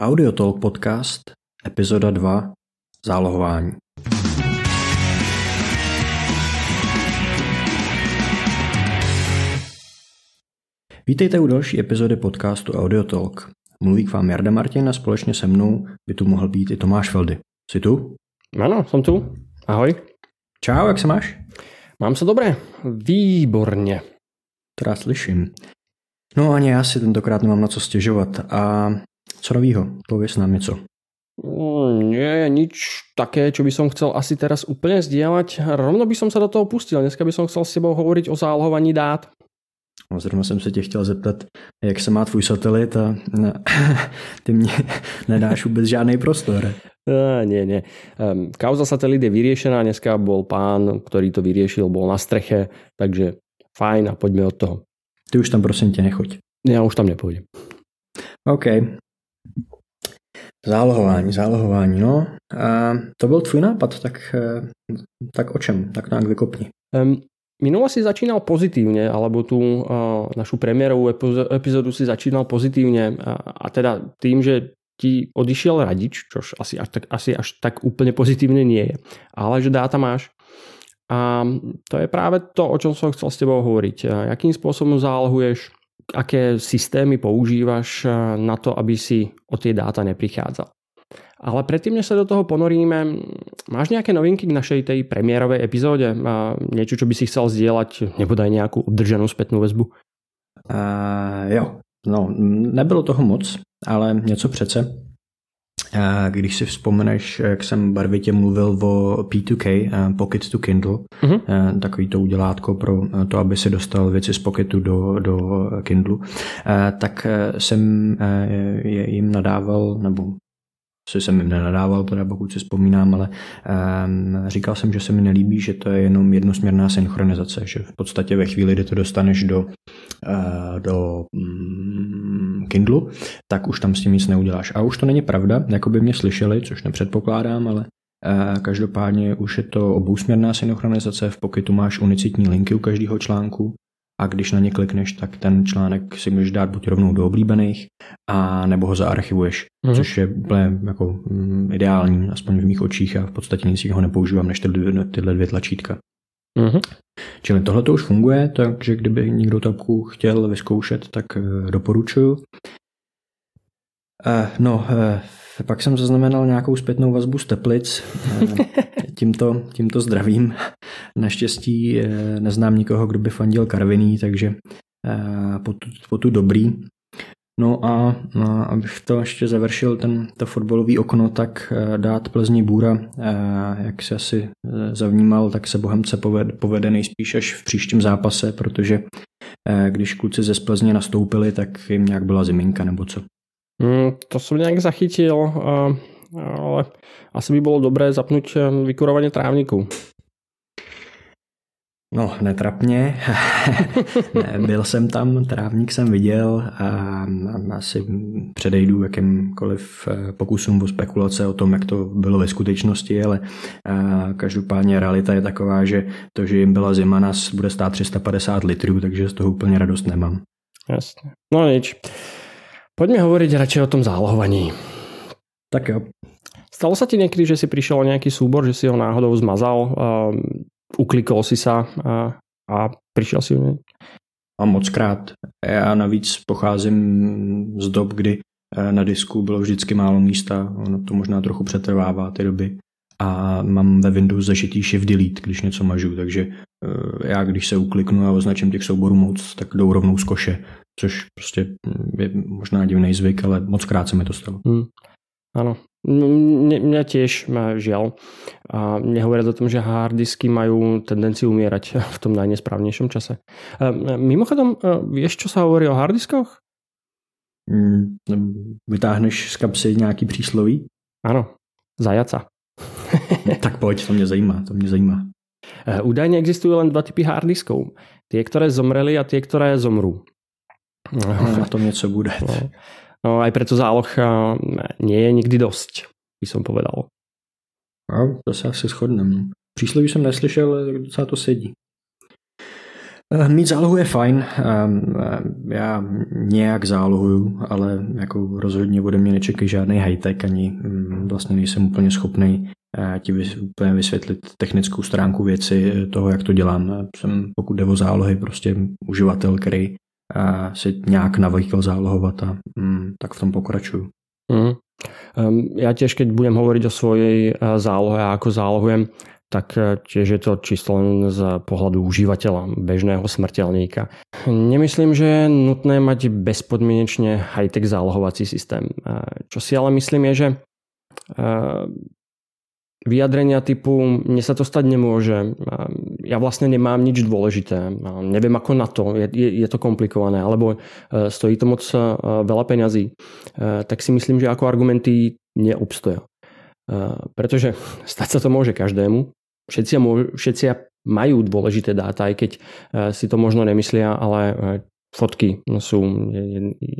Audiotalk podcast, epizoda 2, zálohování. Vítejte u další epizody podcastu Audiotalk. Mluví k vám Jarda Martin a společně se mnou by tu mohl být i Tomáš Feldy. Jsi tu? Ano, jsem tu. Ahoj. Čau, jak se máš? Mám se dobré. Výborně. To rád slyším. No ani já si tentokrát nemám na co stěžovat. A co novýho? Pověz nám něco. Mm, nie nič také, čo by som chcel asi teraz úplne zdieľať. Rovno by som sa do toho pustil. Dneska by som chcel s tebou hovoriť o zálohovaní dát. No, zrovna jsem se tě chtěl zeptat, jak se má tvůj satelit a ne, ty mě nedáš vůbec žádný prostor. A, nie, nie. Um, kauza satelit je vyriešená. Dneska bol pán, ktorý to vyriešil, bol na streche, takže fajn a poďme od toho. Ty už tam prosím tě nechoď. Já už tam nepůjdem. OK. Zálohování, zálohování, no. A to byl tvůj nápad, tak, eh, tak o čem? Tak nějak vykopni. Um, Minule si začínal pozitívne, alebo tú uh, našu premiérovú epizódu si začínal pozitívne a, a teda tým, že ti odišiel radič, čož asi až, tak, asi až tak úplne pozitívne nie je, ale že dáta máš. A to je práve to, o čom som chcel s tebou hovoriť. Jakým spôsobom zálohuješ, aké systémy používaš na to, aby si o tie dáta neprichádzal. Ale predtým, než sa do toho ponoríme, máš nejaké novinky k našej tej premiérovej epizóde? A niečo, čo by si chcel zdieľať, nebodaj nejakú obdrženú spätnú väzbu? Uh, jo, no, nebylo toho moc, ale něco přece. Když si vzpomeneš, jak jsem barvitě mluvil o P2K, Pocket to Kindle, uh-huh. takový to udělátko pro to, aby si dostal věci z Pocketu do, do Kindlu, tak jsem jim nadával, nebo si jsem jim nenadával, teda pokud si vzpomínám, ale um, říkal jsem, že se mi nelíbí, že to je jenom jednosměrná synchronizace, že v podstatě ve chvíli, kdy to dostaneš do, uh, do um, Kindlu, tak už tam s tím nic neuděláš. A už to není pravda, jako by mě slyšeli, což nepředpokládám, ale uh, každopádně už je to obousměrná synchronizace, v Pocketu máš unicitní linky u každého článku, a když na ně klikneš, tak ten článek si můžeš dát buď rovnou do oblíbených, a nebo ho zaarchivuješ, mm. což je úplně jako mm, ideální, aspoň v mých očích a v podstatě nic jiného nepoužívám než tyhle, tyhle dvě tlačítka. Mm-hmm. Čili tohle to už funguje, takže kdyby někdo takovou chtěl vyzkoušet, tak uh, doporučuju. Uh, no, uh, pak jsem zaznamenal nějakou zpětnou vazbu z Teplic. tímto, tímto zdravím. Naštěstí neznám nikoho, kdo by fandil Karviný, takže po tu, po tu dobrý. No a, a abych to ještě završil, ten, to fotbalový okno, tak dát Plzni Bůra, jak se asi zavnímal, tak se Bohemce povede, povede nejspíš až v příštím zápase, protože když kluci ze Plzně nastoupili, tak jim nějak byla ziminka nebo co. Mm, to som nejak zachytil, ale asi by bolo dobré zapnúť vykurovanie trávniku. No, netrapně. Byl jsem tam, trávník jsem viděl a asi předejdu jakýmkoliv eh, pokusům o spekulace o tom, jak to bylo ve skutečnosti, ale eh, každopádně realita je taková, že to, že jim byla zima, nás bude stát 350 litrů, takže z toho úplně radost nemám. Jasně. No nič. Poďme hovoriť radšej o tom zálohovaní. Tak jo. Stalo sa ti niekedy, že si prišiel o nejaký súbor, že si ho náhodou zmazal, uh, uklikol si sa a, a prišiel si o A moc krát. Já navíc pocházím z dob, kdy na disku bylo vždycky málo místa, ono to možná trochu přetrvává ty doby. A mám ve Windows zažitý shift delete, když něco mažu, takže já když se ukliknu a označím těch souborů moc, tak jdou rovnou z koše což prostě je možná divný zvyk, ale moc krát se mi to stalo. Hmm. Ano, mne, mňa tiež žiaľ. A nehovoriac o tom, že harddisky majú tendenciu umierať v tom najnesprávnejšom čase. Mimochodom, vieš, čo sa hovorí o harddiskoch? Mm, vytáhneš z kapsy nějaký přísloví? Ano, zajaca. tak pojď, to mě zajímá, to mě zajímá. Údajne existujú len dva typy harddiskov. Tie, ktoré zomreli a tie, ktoré zomrú. No, na tom něco bude. No, no aj preto záloh nie je nikdy dosť, by som povedal. No, to se asi shodneme. Přísloví jsem neslyšel, ale docela to sedí. Eh, mít zálohu je fajn, ehm, eh, já nějak zálohuju, ale jako rozhodně ode mě nečekají žádný high-tech, ani mm, vlastně nejsem úplně schopný eh, ti úplně vysvětlit technickou stránku věci toho, jak to dělám. Jsem, pokud jde o zálohy, prostě uživatel, který si nějak navykl zálohovat a mm, tak v tom pokračuju. Mm. Ja tiež, keď budem hovoriť o svojej zálohe a ako zálohujem, tak e, tiež je to len z pohľadu užívateľa, bežného smrteľníka. Nemyslím, že je nutné mať bezpodmienečne high-tech zálohovací systém. Čo si ale myslím je, že e, vyjadrenia typu mne sa to stať nemôže, ja vlastne nemám nič dôležité, neviem ako na to, je, je, je to komplikované, alebo e, stojí to moc veľa peňazí, tak si myslím, že ako argumenty neobstoja. Pretože stať sa to môže každému všetci, všetci majú dôležité dáta, aj keď e, si to možno nemyslia, ale e, fotky sú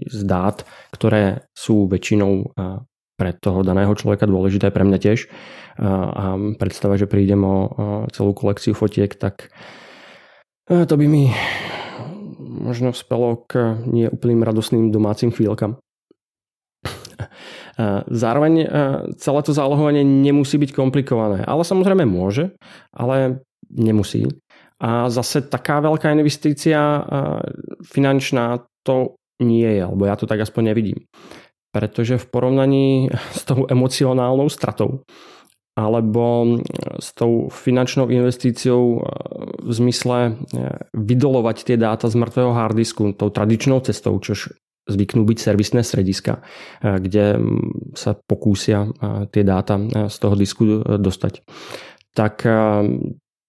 z dát, ktoré sú väčšinou e, pre toho daného človeka dôležité, pre mňa tiež. A predstava, že prídem o celú kolekciu fotiek, tak to by mi možno spelo k neúplným radosným domácim chvíľkam. Zároveň e, celé to zálohovanie nemusí byť komplikované, ale samozrejme môže, ale nemusí. A zase taká veľká investícia e, finančná to nie je, alebo ja to tak aspoň nevidím. Pretože v porovnaní s tou emocionálnou stratou alebo s tou finančnou investíciou e, v zmysle vydolovať tie dáta z mŕtvého hardisku tou tradičnou cestou, čož zvyknú byť servisné strediska, eh, kde mm, sa pokúsia tie dáta z toho disku dostať. Tak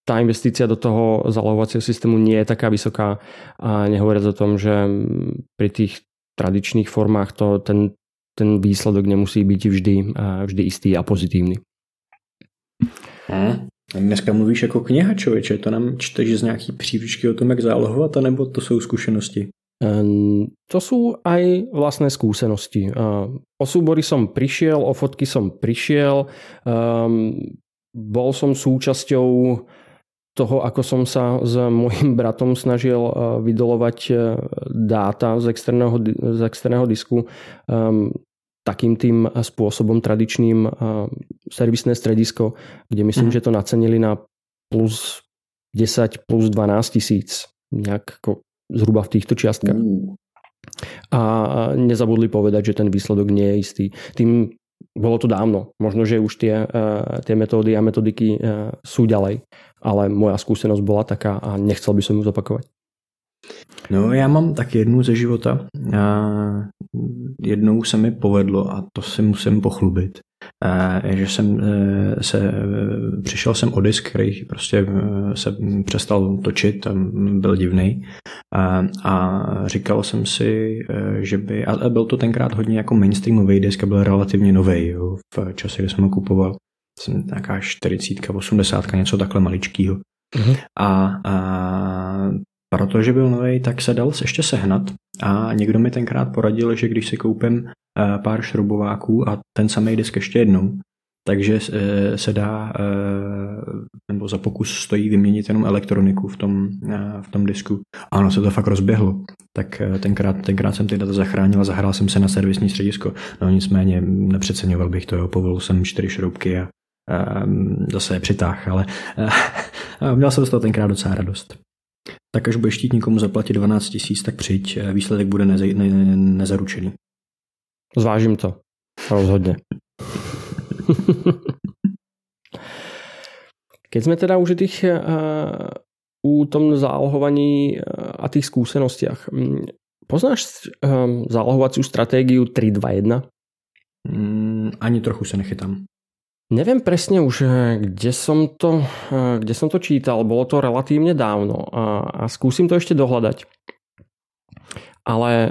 tá investícia do toho zalohovacieho systému nie je taká vysoká a nehovoriac o tom, že mm, pri tých tradičných formách to, ten, ten výsledok nemusí byť vždy, vždy istý a pozitívny. Hmm. Dneska mluvíš jako kniha, člověče, to nám čteš z nějaký příručky o tom, jak zálohovat, anebo to jsou zkušenosti? Ehm, to sú aj vlastné skúsenosti. Ehm, o súbory som prišiel, o fotky som prišiel, ehm, bol som súčasťou toho, ako som sa s mojim bratom snažil eh, vydolovať eh, dáta z externého, z externého disku takým tým spôsobom tradičným servisné stredisko, kde myslím, mm. že to nacenili na plus 10, plus 12 tisíc. Nejak ako zhruba v týchto čiastkách. Mm. A nezabudli povedať, že ten výsledok nie je istý. Tým bolo to dávno. Možno, že už tie, tie metódy a metodiky sú ďalej, ale moja skúsenosť bola taká a nechcel by som ju zopakovať. No já mám tak jednu ze života. A jednou se mi povedlo a to si musím pochlubit, že jsem e, se, e, přišel jsem o disk, který prostě se přestal točit, byl divný a, a říkal jsem si, že by, a byl to tenkrát hodně jako mainstreamový disk a byl relativně nový v čase, kdy jsem ho kupoval. Jsem nějaká 40, 80, něco takhle maličkýho. Uh-huh. A, a protože byl nový, tak se dal ještě sehnat a někdo mi tenkrát poradil, že když si koupím eh, pár šroubováků a ten samý disk ještě jednou, takže eh, se dá, eh, nebo za pokus stojí vyměnit jenom elektroniku v tom, v tom disku. A ono se to fakt rozběhlo. Tak tenkrát, tenkrát jsem ty data zachránil a zahrál jsem se na servisní středisko. No nicméně nepřeceňoval bych to, jo. povolil jsem čtyři šroubky a, a zase je přitáh, ale a měl jsem z toho tenkrát docela radost. Tak až budeš chtít někomu zaplatit 12 tisíc, tak přijď, eh, výsledek bude neze, ne, ne, nezaručený. Zvážím to. Rozhodně. Keď sme teda už tých, uh, u tom zálohovaní uh, a tých skúsenostiach, um, poznáš zálohovaciu stratégiu 3-2-1? Mm, ani trochu se nechytám. Neviem presne už, eh, kde som to, eh, kde som to čítal, bolo to relatívne dávno a, a skúsim to ešte dohľadať. Ale eh,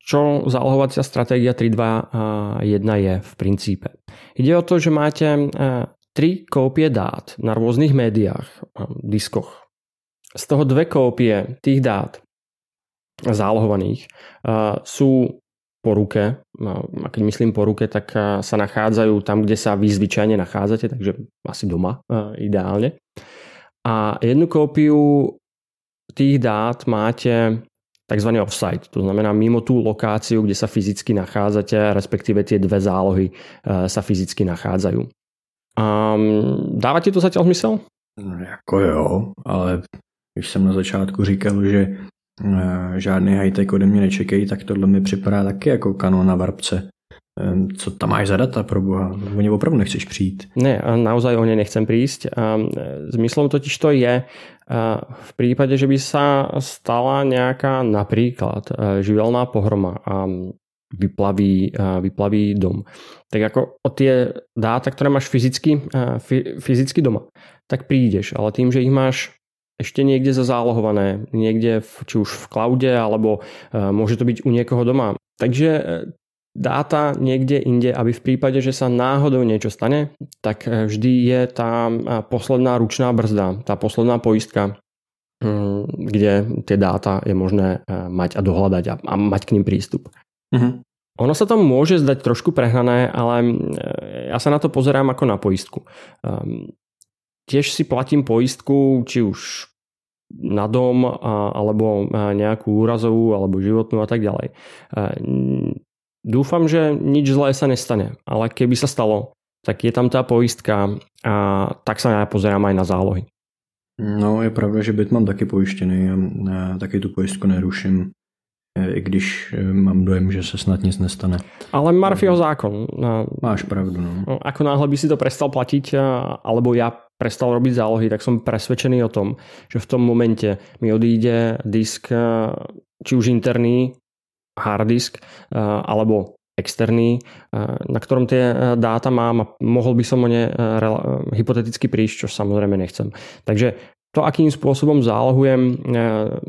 čo zálohovacia stratégia 3.2.1 je v princípe? Ide o to, že máte tri kópie dát na rôznych médiách, diskoch. Z toho dve kópie tých dát zálohovaných sú po ruke, a keď myslím po ruke, tak sa nachádzajú tam, kde sa vy zvyčajne nachádzate, takže asi doma ideálne. A jednu kópiu tých dát máte tzv. offsite, to znamená mimo tú lokáciu, kde sa fyzicky nachádzate, respektíve tie dve zálohy uh, sa fyzicky nachádzajú. Um, dává ti to zatiaľ zmysel? No, jako jo, ale když jsem na začátku říkal, že žádný high-tech ode mě nečekají, tak tohle mi připadá taky jako kanon na varpce. Um, co tam máš za data pro boha? O ně opravdu nechceš přijít. Ne, naozaj o ně nechcem prísť. Um, zmyslom totiž to je, v prípade, že by sa stala nejaká napríklad uh, živelná pohroma a vyplaví, vyplaví dom. Tak ako o tie dáta, ktoré máš fyzicky, fyzicky doma, tak prídeš, ale tým, že ich máš ešte niekde zazálohované, niekde v, či už v cloude, alebo môže to byť u niekoho doma. Takže e, dáta niekde inde, aby v prípade, že sa náhodou niečo stane, tak e, vždy je tá posledná ručná brzda, tá posledná poistka, mm, kde tie dáta je možné mať a dohľadať a, a mať k ním prístup. Mm-hmm. Ono sa tam môže zdať trošku prehnané, ale e, ja sa na to pozerám ako na poistku. Tiež si platím poistku, či už na dom, a, alebo nejakú úrazovú, alebo životnú a tak ďalej. Dúfam, že nič zlé sa nestane, ale keby sa stalo, tak je tam tá poistka a tak sa ja pozerám aj na zálohy. No je pravda, že byt mám taky pojištěný a taky tu pojistku neruším i když eh, mám dojem, že se snad nic nestane. Ale Murphyho zákon. Máš pravdu. No. no. Ako náhle by si to prestal platiť, alebo ja prestal robiť zálohy, tak som presvedčený o tom, že v tom momente mi odíde disk, či už interný, hard disk, alebo externý, na ktorom tie dáta mám a mohol by som o ne hypoteticky prísť, čo samozrejme nechcem. Takže to, akým spôsobom zálohujem,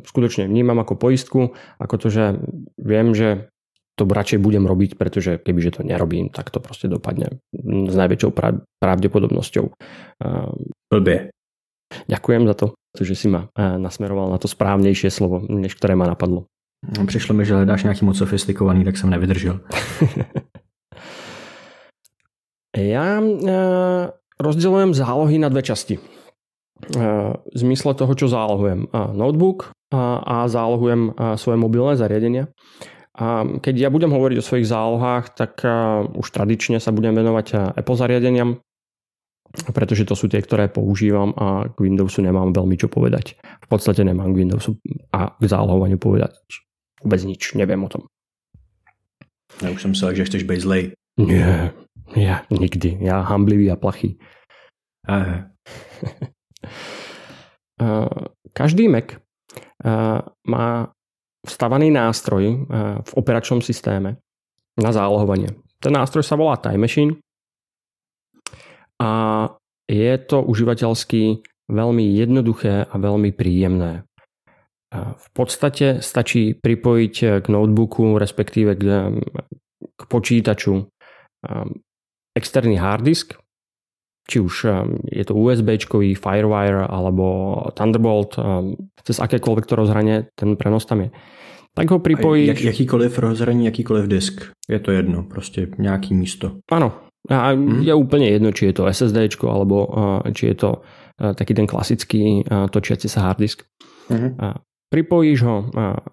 skutočne vnímam ako poistku, ako to, že viem, že to radšej budem robiť, pretože kebyže to nerobím, tak to proste dopadne s najväčšou pravdepodobnosťou. E, Blbie. Ďakujem za to, že si ma e, nasmeroval na to správnejšie slovo, než ktoré ma napadlo. Přišlo mi, že hledáš nějaký moc sofistikovaný, tak jsem nevydržel. ja rozdeľujem zálohy na dve časti v zmysle toho, čo zálohujem. Notebook a zálohujem svoje mobilné zariadenia. A keď ja budem hovoriť o svojich zálohách, tak už tradične sa budem venovať Apple zariadeniam, pretože to sú tie, ktoré používam a k Windowsu nemám veľmi čo povedať. V podstate nemám k Windowsu a k zálohovaniu povedať vôbec nič, neviem o tom. Ja už som myslel, že chceš byť zlej. Nie, ja nikdy. Ja hamblivý a plachý. Aha. Každý Mac má vstavaný nástroj v operačnom systéme na zálohovanie. Ten nástroj sa volá Time Machine a je to užívateľsky veľmi jednoduché a veľmi príjemné. V podstate stačí pripojiť k notebooku, respektíve k, k počítaču externý hard disk, či už je to USB, Firewire alebo Thunderbolt, cez akékoľvek to rozhranie ten prenos tam je. Tak ho připojíš. Jak, jakýkoliv rozhraní, jakýkoliv disk. Je to jedno, prostě nějaký místo. Ano. A hmm. je úplně jedno, či je to SSD, alebo či je to taký ten klasický točiaci sa hard disk. Hmm. Pripojíš ho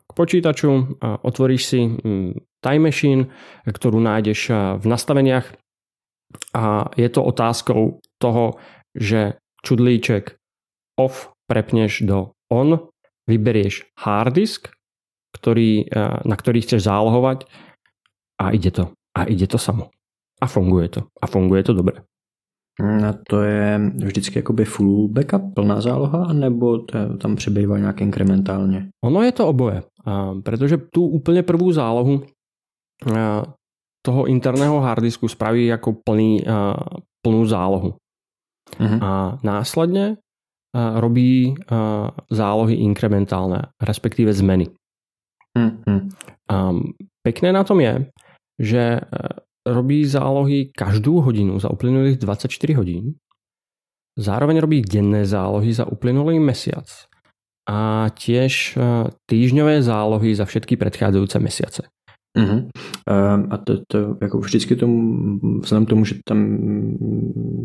k počítaču, otvoríš si mm, Time Machine, ktorú nájdeš v nastaveniach a je to otázkou toho, že čudlíček off prepneš do on, vyberieš hard disk, ktorý, eh, na ktorý chceš zálohovať a ide to. A ide to samo. A funguje to. A funguje to dobre. A to je vždycky jakoby full backup, plná záloha, nebo to tam přibývá nějak inkrementálně? Ono je to oboje, protože tu úplně prvú zálohu toho interného harddisku spraví ako plný, plnú zálohu. Uh-huh. A následne robí zálohy inkrementálne, respektíve zmeny. Uh-huh. A pekné na tom je, že robí zálohy každú hodinu za uplynulých 24 hodín, zároveň robí denné zálohy za uplynulý mesiac a tiež týždňové zálohy za všetky predchádzajúce mesiace. Uh-huh. A to, to jako vždycky tomu, vzhledem tomu, že tam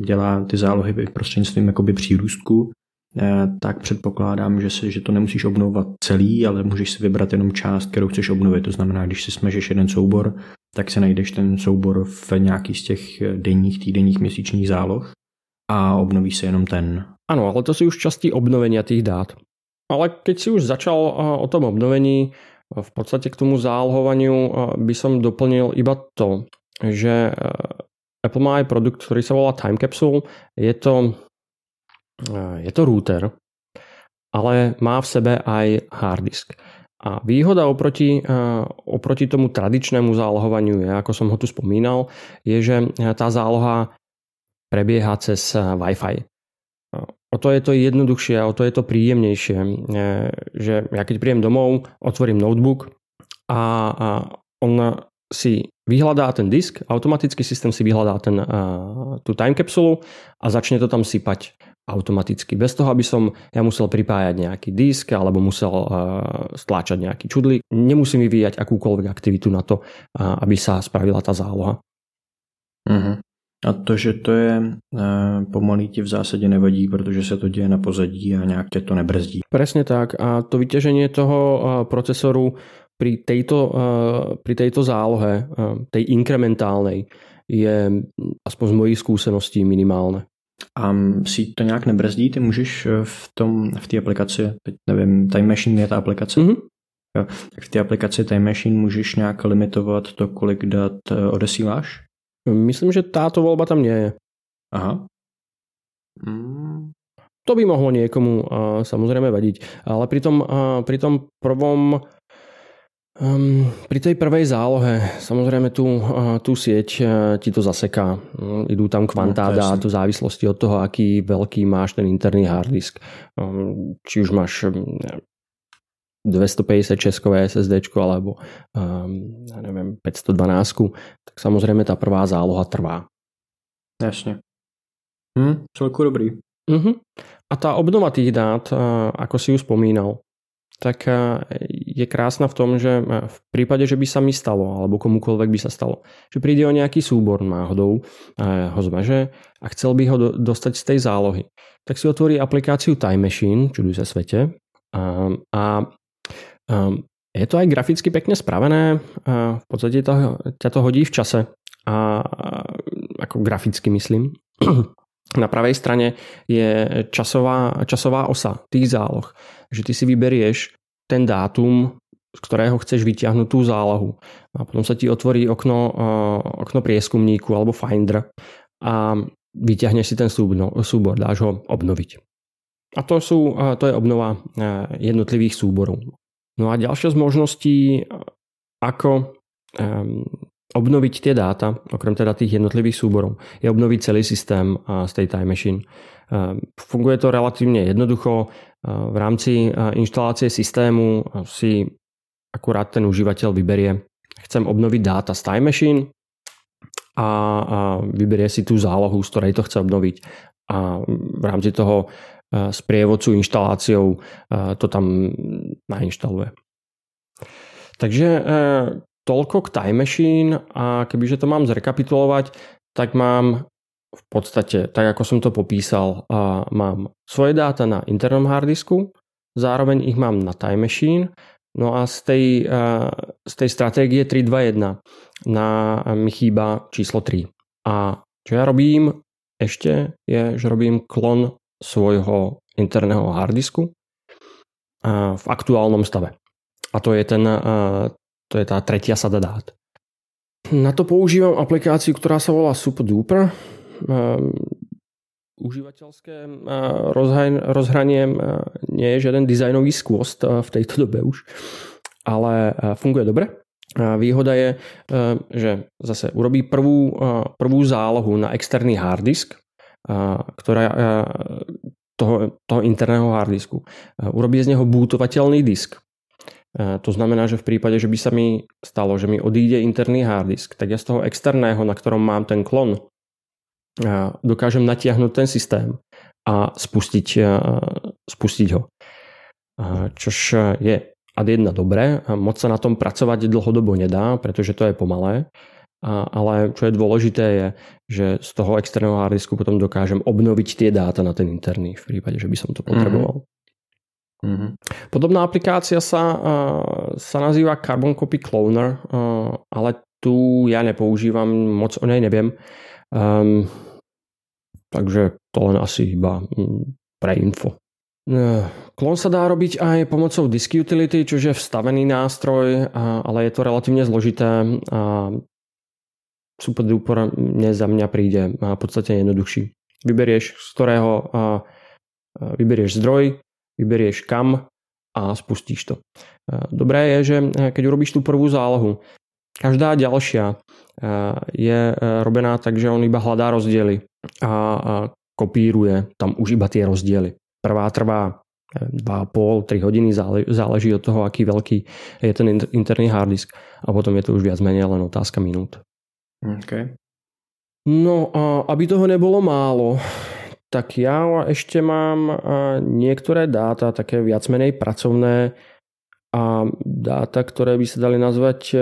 dělá ty zálohy prostřednictvím jakoby přírůstku, tak předpokládám, že, si, že to nemusíš obnovovat celý, ale můžeš si vybrat jenom část, kterou chceš obnovit. To znamená, když si smažeš jeden soubor, tak si najdeš ten soubor v nějaký z těch denních, týdenních, měsíčních záloh a obnovíš si jenom ten. Ano, ale to jsou už části obnovení těch dát. Ale keď si už začal o tom obnovení, v podstate k tomu zálohovaniu by som doplnil iba to, že Apple má produkt, ktorý sa volá Time Capsule. Je to, je to router, ale má v sebe aj hard disk. A výhoda oproti, oproti tomu tradičnému zálohovaniu je, ako som ho tu spomínal, je, že tá záloha prebieha cez Wi-Fi o to je to jednoduchšie a o to je to príjemnejšie, že ja keď príjem domov, otvorím notebook a, on si vyhľadá ten disk, automaticky systém si vyhľadá ten, tú time kapsulu a začne to tam sypať automaticky. Bez toho, aby som ja musel pripájať nejaký disk alebo musel stláčať nejaký čudlík. Nemusím vyvíjať akúkoľvek aktivitu na to, aby sa spravila tá záloha. Uh-huh. A to, že to je e, pomalý ti v zásadě nevadí, protože se to děje na pozadí a nějak tě to nebrzdí. Presne tak. A to vyťaženie toho e, procesoru pri tejto, e, pri tejto zálohe, tej inkrementálnej, je aspoň z mojich skúseností minimálne. A si to nějak nebrzdí? Ty můžeš v tom, v té aplikaci, teď nevím, Time Machine je ta aplikace? Mm-hmm. Jo, tak v té aplikaci Time Machine můžeš nějak limitovat to, kolik dat odesíláš? Myslím, že táto voľba tam nie je. Aha. Mm. To by mohlo niekomu uh, samozrejme vadiť. Ale pri tom, uh, pri tom prvom Um, pri tej prvej zálohe, samozrejme tú, uh, tú sieť uh, ti to zaseká. Um, idú tam kvantá no, v závislosti od toho, aký veľký máš ten interný hard disk. Um, či už máš um, 256 SSD alebo um, ja neviem, 512, tak samozrejme tá prvá záloha trvá. Jasne. Hm, celku dobrý. Uh-huh. A tá obnova tých dát, ako si ju spomínal, tak je krásna v tom, že v prípade, že by sa mi stalo, alebo komukoľvek by sa stalo, že príde o nejaký súbor náhodou, ho zmaže a chcel by ho dostať z tej zálohy, tak si otvorí aplikáciu Time Machine, čuduj sa svete, a, a Um, je to aj graficky pekne spravené, uh, v podstate to, ťa to hodí v čase a ako graficky myslím. Na pravej strane je časová, časová osa tých záloh. Že ty si vyberieš ten dátum, z ktorého chceš vyťahnuť tú zálohu. A potom sa ti otvorí okno, uh, okno prieskumníku alebo Finder a vyťahneš si ten súbor, súbor dáš ho obnoviť. A to, sú, to je obnova jednotlivých súborov. No a ďalšia z možností, ako obnoviť tie dáta, okrem teda tých jednotlivých súborov, je obnoviť celý systém tej Time Machine. Funguje to relatívne jednoducho. V rámci inštalácie systému si akurát ten užívateľ vyberie, chcem obnoviť dáta z Time Machine a, vyberie si tú zálohu, z ktorej to chce obnoviť. A v rámci toho s prievodcu inštaláciou to tam nainštaluje. Takže toľko k Time Machine a kebyže to mám zrekapitulovať, tak mám v podstate, tak ako som to popísal, mám svoje dáta na internom hardisku, zároveň ich mám na Time Machine, no a z tej, z tej stratégie 3.2.1 na, mi chýba číslo 3. A čo ja robím ešte je, že robím klon svojho interného hardisku v aktuálnom stave. A to je, ten, to je tá tretia sada dát. Na to používam aplikáciu, ktorá sa volá SupDuper. Užívateľské rozhranie nie je žiaden dizajnový skvost v tejto dobe už, ale funguje dobre. Výhoda je, že zase urobí prvú, prvú zálohu na externý harddisk, ktorá toho, toho interného harddisku. Urobí z neho bútovateľný disk. To znamená, že v prípade, že by sa mi stalo, že mi odíde interný harddisk, tak ja z toho externého, na ktorom mám ten klon, dokážem natiahnuť ten systém a spustiť, spustiť ho. Čož je ad jedna dobré, moc sa na tom pracovať dlhodobo nedá, pretože to je pomalé, ale čo je dôležité je, že z toho externého harddisku potom dokážem obnoviť tie dáta na ten interný v prípade, že by som to potreboval. Mm-hmm. Podobná aplikácia sa, sa nazýva Carbon Copy Cloner, ale tu ja nepoužívam, moc o nej neviem. Um, takže to len asi iba mm, pre info. Klon sa dá robiť aj pomocou Disk Utility, čo je vstavený nástroj, ale je to relatívne zložité a super mne za mňa príde v podstate jednoduchší. Vyberieš, z ktorého vyberieš zdroj, vyberieš kam a spustíš to. Dobré je, že keď urobíš tú prvú zálohu, každá ďalšia je robená tak, že on iba hľadá rozdiely a kopíruje tam už iba tie rozdiely. Prvá trvá 2,5-3 hodiny, záleží od toho, aký veľký je ten interný harddisk a potom je to už viac menej len otázka minút. Okay. No a aby toho nebolo málo, tak ja ešte mám niektoré dáta, také viac menej pracovné a dáta, ktoré by sa dali nazvať e,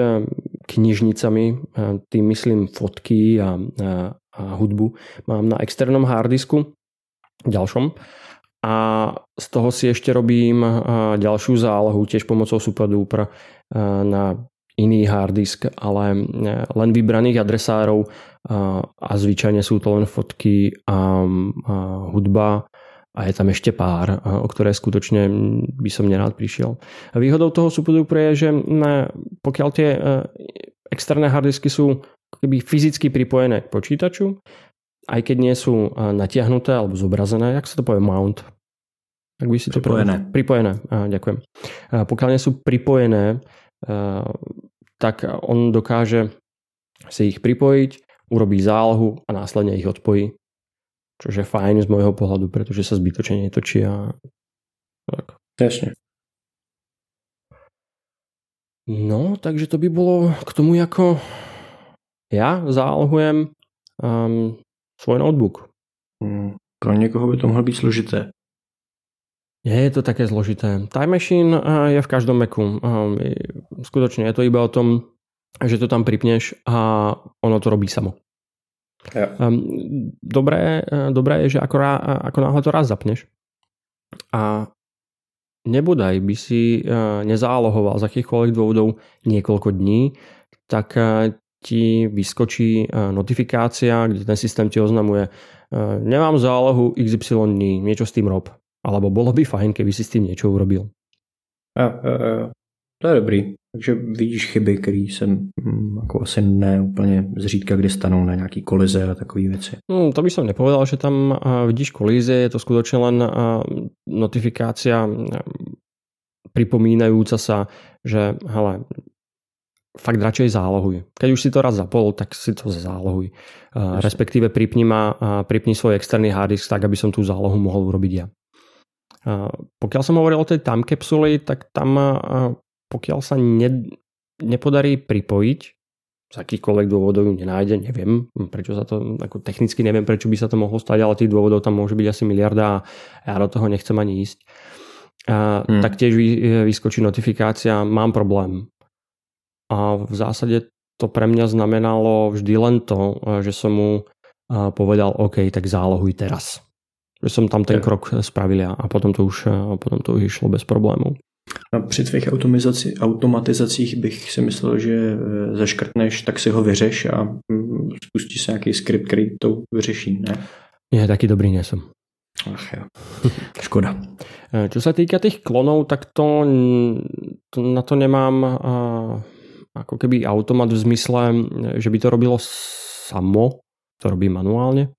knižnicami, e, tým myslím fotky a, a, a hudbu, mám na externom hardisku ďalšom. A z toho si ešte robím ďalšiu zálohu tiež pomocou SuperDuper na iný harddisk, ale len vybraných adresárov a zvyčajne sú to len fotky a, hudba a je tam ešte pár, o ktoré skutočne by som nerád prišiel. Výhodou toho SuperDuper je, že pokiaľ tie e, externé hardisky sú keby fyzicky pripojené k počítaču, aj keď nie sú natiahnuté alebo zobrazené, jak sa to povie mount, ak by si to pripojené. Pripojené, a, ďakujem. A pokiaľ nie sú pripojené, a, tak on dokáže si ich pripojiť, urobí zálohu a následne ich odpojí. Čo je fajn z môjho pohľadu, pretože sa zbytočne netočí a tak. Jasne. No, takže to by bolo k tomu, ako ja zálohujem um, svoj notebook. Hmm. Pro někoho by to mohlo být složité. Je to také zložité. Time Machine eh, je v každom Macu. Eh, skutočne je to iba o tom, že to tam pripneš a ono to robí samo. Ja. Ehm, dobré, eh, dobré je, že ako, ako náhle to raz zapneš a nebodaj by si nezálohoval z akýchkoľvek dôvodov niekoľko dní, tak ti vyskočí notifikácia, kde ten systém ti oznamuje nemám zálohu XY dní, niečo s tým rob. Alebo bolo by fajn, keby si s tým niečo urobil. Jo, jo, jo. To je dobrý. Takže vidíš chyby, které se hm, jako asi ne úplně zřídka kdy stanou na nějaký kolize a takové věci. No, to by som nepovedal, že tam vidíš kolize, je to skutočne len notifikácia pripomínajúca sa, že hele, fakt radšej zálohuj. Keď už si to raz zapol, tak si to zálohuj. Respektíve pripni ma, pripni svoj externý harddisk tak, aby som tú zálohu mohol urobiť ja. Pokiaľ som hovoril o tej time kapsuli, tak tam pokiaľ sa ne, nepodarí pripojiť, z akýchkoľvek dôvodov ju nenájde, neviem, prečo sa to, ako technicky neviem, prečo by sa to mohlo stať, ale tých dôvodov tam môže byť asi miliarda a ja do toho nechcem ani ísť. A, hmm. Tak tiež vyskočí notifikácia, mám problém. A v zásade to pre mňa znamenalo vždy len to, že som mu povedal, OK, tak zálohuj teraz. Že som tam ten krok spravil a potom to už, potom to už išlo bez problémů. A při tvých automatizacích bych si myslel, že eh, zaškrtneš, tak si ho vyřeš a mm, spustí se nějaký skript, který to vyřeší, ne? Nie, taký dobrý nie som. Ach jo, škoda. Eh, čo sa týka tých klonov, tak to, to na to nemám uh, ako keby automat v zmysle, že by to robilo samo, to robí manuálne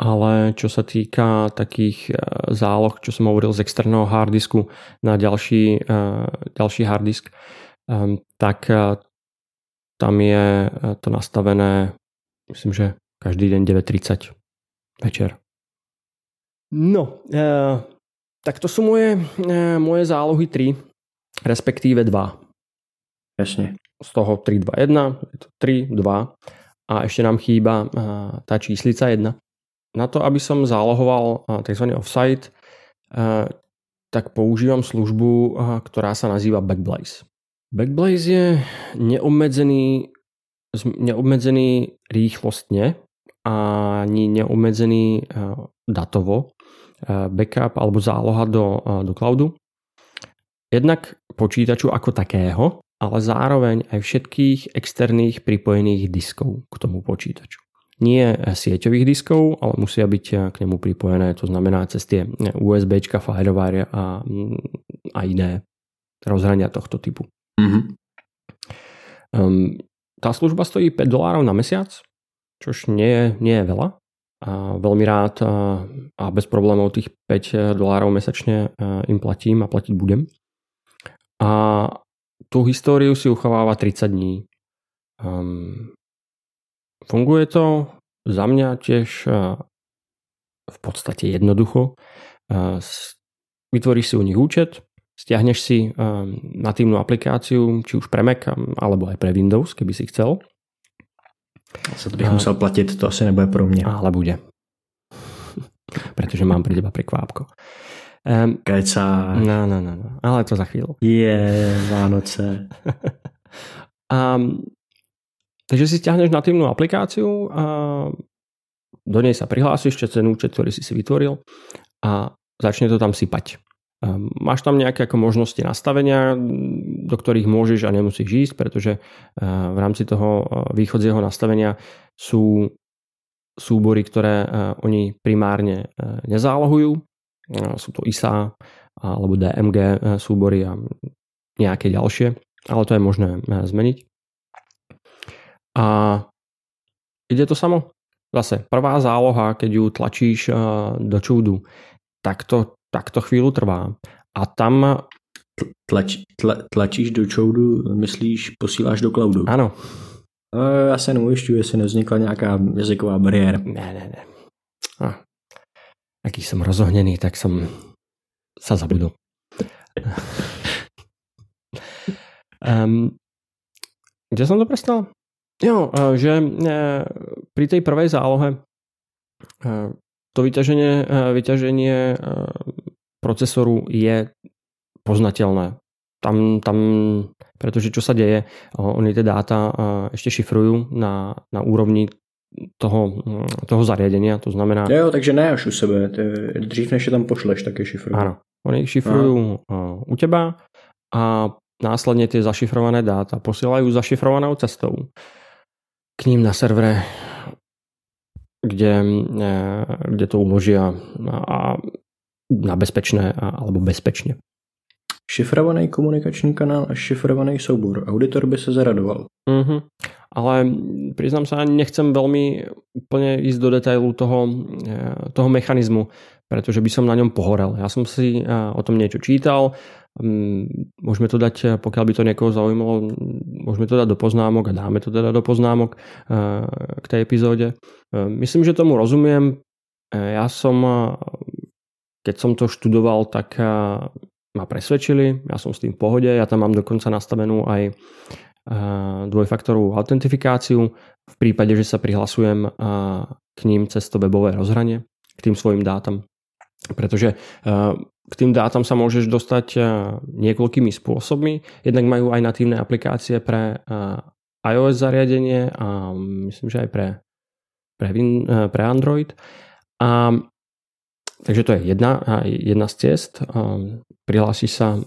ale čo sa týka takých e, záloh, čo som hovoril z externého harddisku na ďalší, e, ďalší harddisk, e, tak tam je to nastavené, myslím, že každý deň 9.30 večer. No, tak to sú moje, moje zálohy 3, respektíve 2. Jasne. Z toho 3, 2, 1, je to 3, 2 a ešte nám chýba tá číslica 1 na to, aby som zálohoval tzv. offsite, tak používam službu, ktorá sa nazýva Backblaze. Backblaze je neobmedzený neobmedzený rýchlostne ani neobmedzený datovo backup alebo záloha do, do cloudu. Jednak počítaču ako takého, ale zároveň aj všetkých externých pripojených diskov k tomu počítaču. Nie sieťových diskov, ale musia byť k nemu pripojené, to znamená cez tie USB, Firewire a, a iné rozhrania tohto typu. Mm-hmm. Um, tá služba stojí 5 dolárov na mesiac, čož nie je, nie je veľa. A veľmi rád a, a bez problémov tých 5 dolárov mesačne im platím a platiť budem. A tú históriu si uchováva 30 dní. Um, funguje to za mňa tiež uh, v podstate jednoducho. Vytvoríš si u nich účet, stiahneš si natívnu aplikáciu, či už pre Mac, alebo aj pre Windows, keby si chcel. Za to bych musel platit, to asi nebude pro mě. Ale bude. Pretože mám pre teba prekvápko. Um, Kecáš. No, no, no, no, ale to za chvíľu. Je, Vánoce. um, takže si stiahneš natívnu aplikáciu a do nej sa prihlásiš, čo ten účet, ktorý si si vytvoril a začne to tam sypať. Um, máš tam nejaké ako možnosti nastavenia, do ktorých môžeš a nemusíš ísť, pretože uh, v rámci toho uh, východzieho nastavenia sú súbory, ktoré uh, oni primárne nezálohujú, sú to ISA alebo DMG súbory a nejaké ďalšie, ale to je možné zmeniť. A ide to samo. Zase prvá záloha, keď ju tlačíš e, do čúdu, tak to, tak to chvíľu trvá. A tam... Tlač, tla, tlačíš do čoudu, myslíš, posíláš do cloudu? Ano. Já se neujišťuji, jestli nevznikla nějaká jazyková bariéra. Ne, ne, ne aký som rozohnený, tak som sa zabudol. um, kde som to prestal? Jo, e, že e, pri tej prvej zálohe e, to vyťaženie, vyťaženie procesoru je poznateľné. Tam, tam, pretože čo sa deje, oni tie dáta ešte šifrujú na, na úrovni toho, toho zariadenia, to znamená... Jo, takže ne až u sebe, je, dřív než je tam pošleš, tak je šifrujú. Áno, oni ich šifrujú Aha. u teba a následne tie zašifrované dáta posielajú zašifrovanou cestou k ním na servere, kde, e, kde to uložia a na bezpečné alebo bezpečne. Šifrovaný komunikační kanál a šifrovaný soubor. Auditor by se zaradoval. Uh-huh ale priznám sa, nechcem veľmi úplne ísť do detailu toho, e, toho mechanizmu, pretože by som na ňom pohorel. Ja som si e, o tom niečo čítal, môžeme to dať, e, pokiaľ by to niekoho zaujímalo, môžeme to dať do poznámok a dáme to teda do poznámok k tej epizóde. Myslím, že tomu rozumiem. Ja som, keď som to študoval, tak ma presvedčili, ja som s tým v pohode, ja tam mám dokonca nastavenú aj dvojfaktorovú autentifikáciu v prípade, že sa prihlasujem k ním cez to webové rozhranie, k tým svojim dátam. Pretože k tým dátam sa môžeš dostať niekoľkými spôsobmi. Jednak majú aj natívne aplikácie pre iOS zariadenie a myslím, že aj pre, pre, Win, pre Android. A Takže to je jedna, jedna z ciest. Prihlásiš sa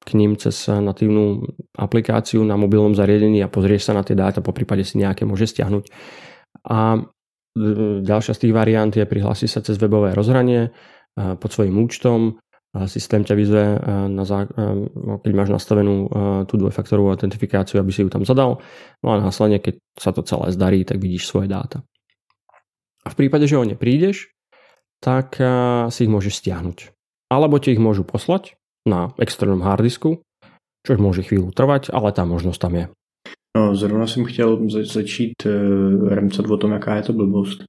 k ním cez natívnu aplikáciu na mobilnom zariadení a pozrieš sa na tie dáta, po prípade si nejaké môže stiahnuť. A ďalšia z tých variant je prihlásiť sa cez webové rozhranie pod svojím účtom. Systém ťa vyzve, na zá... No, keď máš nastavenú tú dvojfaktorovú autentifikáciu, aby si ju tam zadal. No a následne, keď sa to celé zdarí, tak vidíš svoje dáta. A v prípade, že ho neprídeš, tak eh, si ich môžeš stiahnuť. Alebo ti ich môžu poslať na externom harddisku, což môže chvíľu trvať, ale tá možnosť tam je. No, zrovna jsem chtěl začít remcat o tom, jaká je to blbost.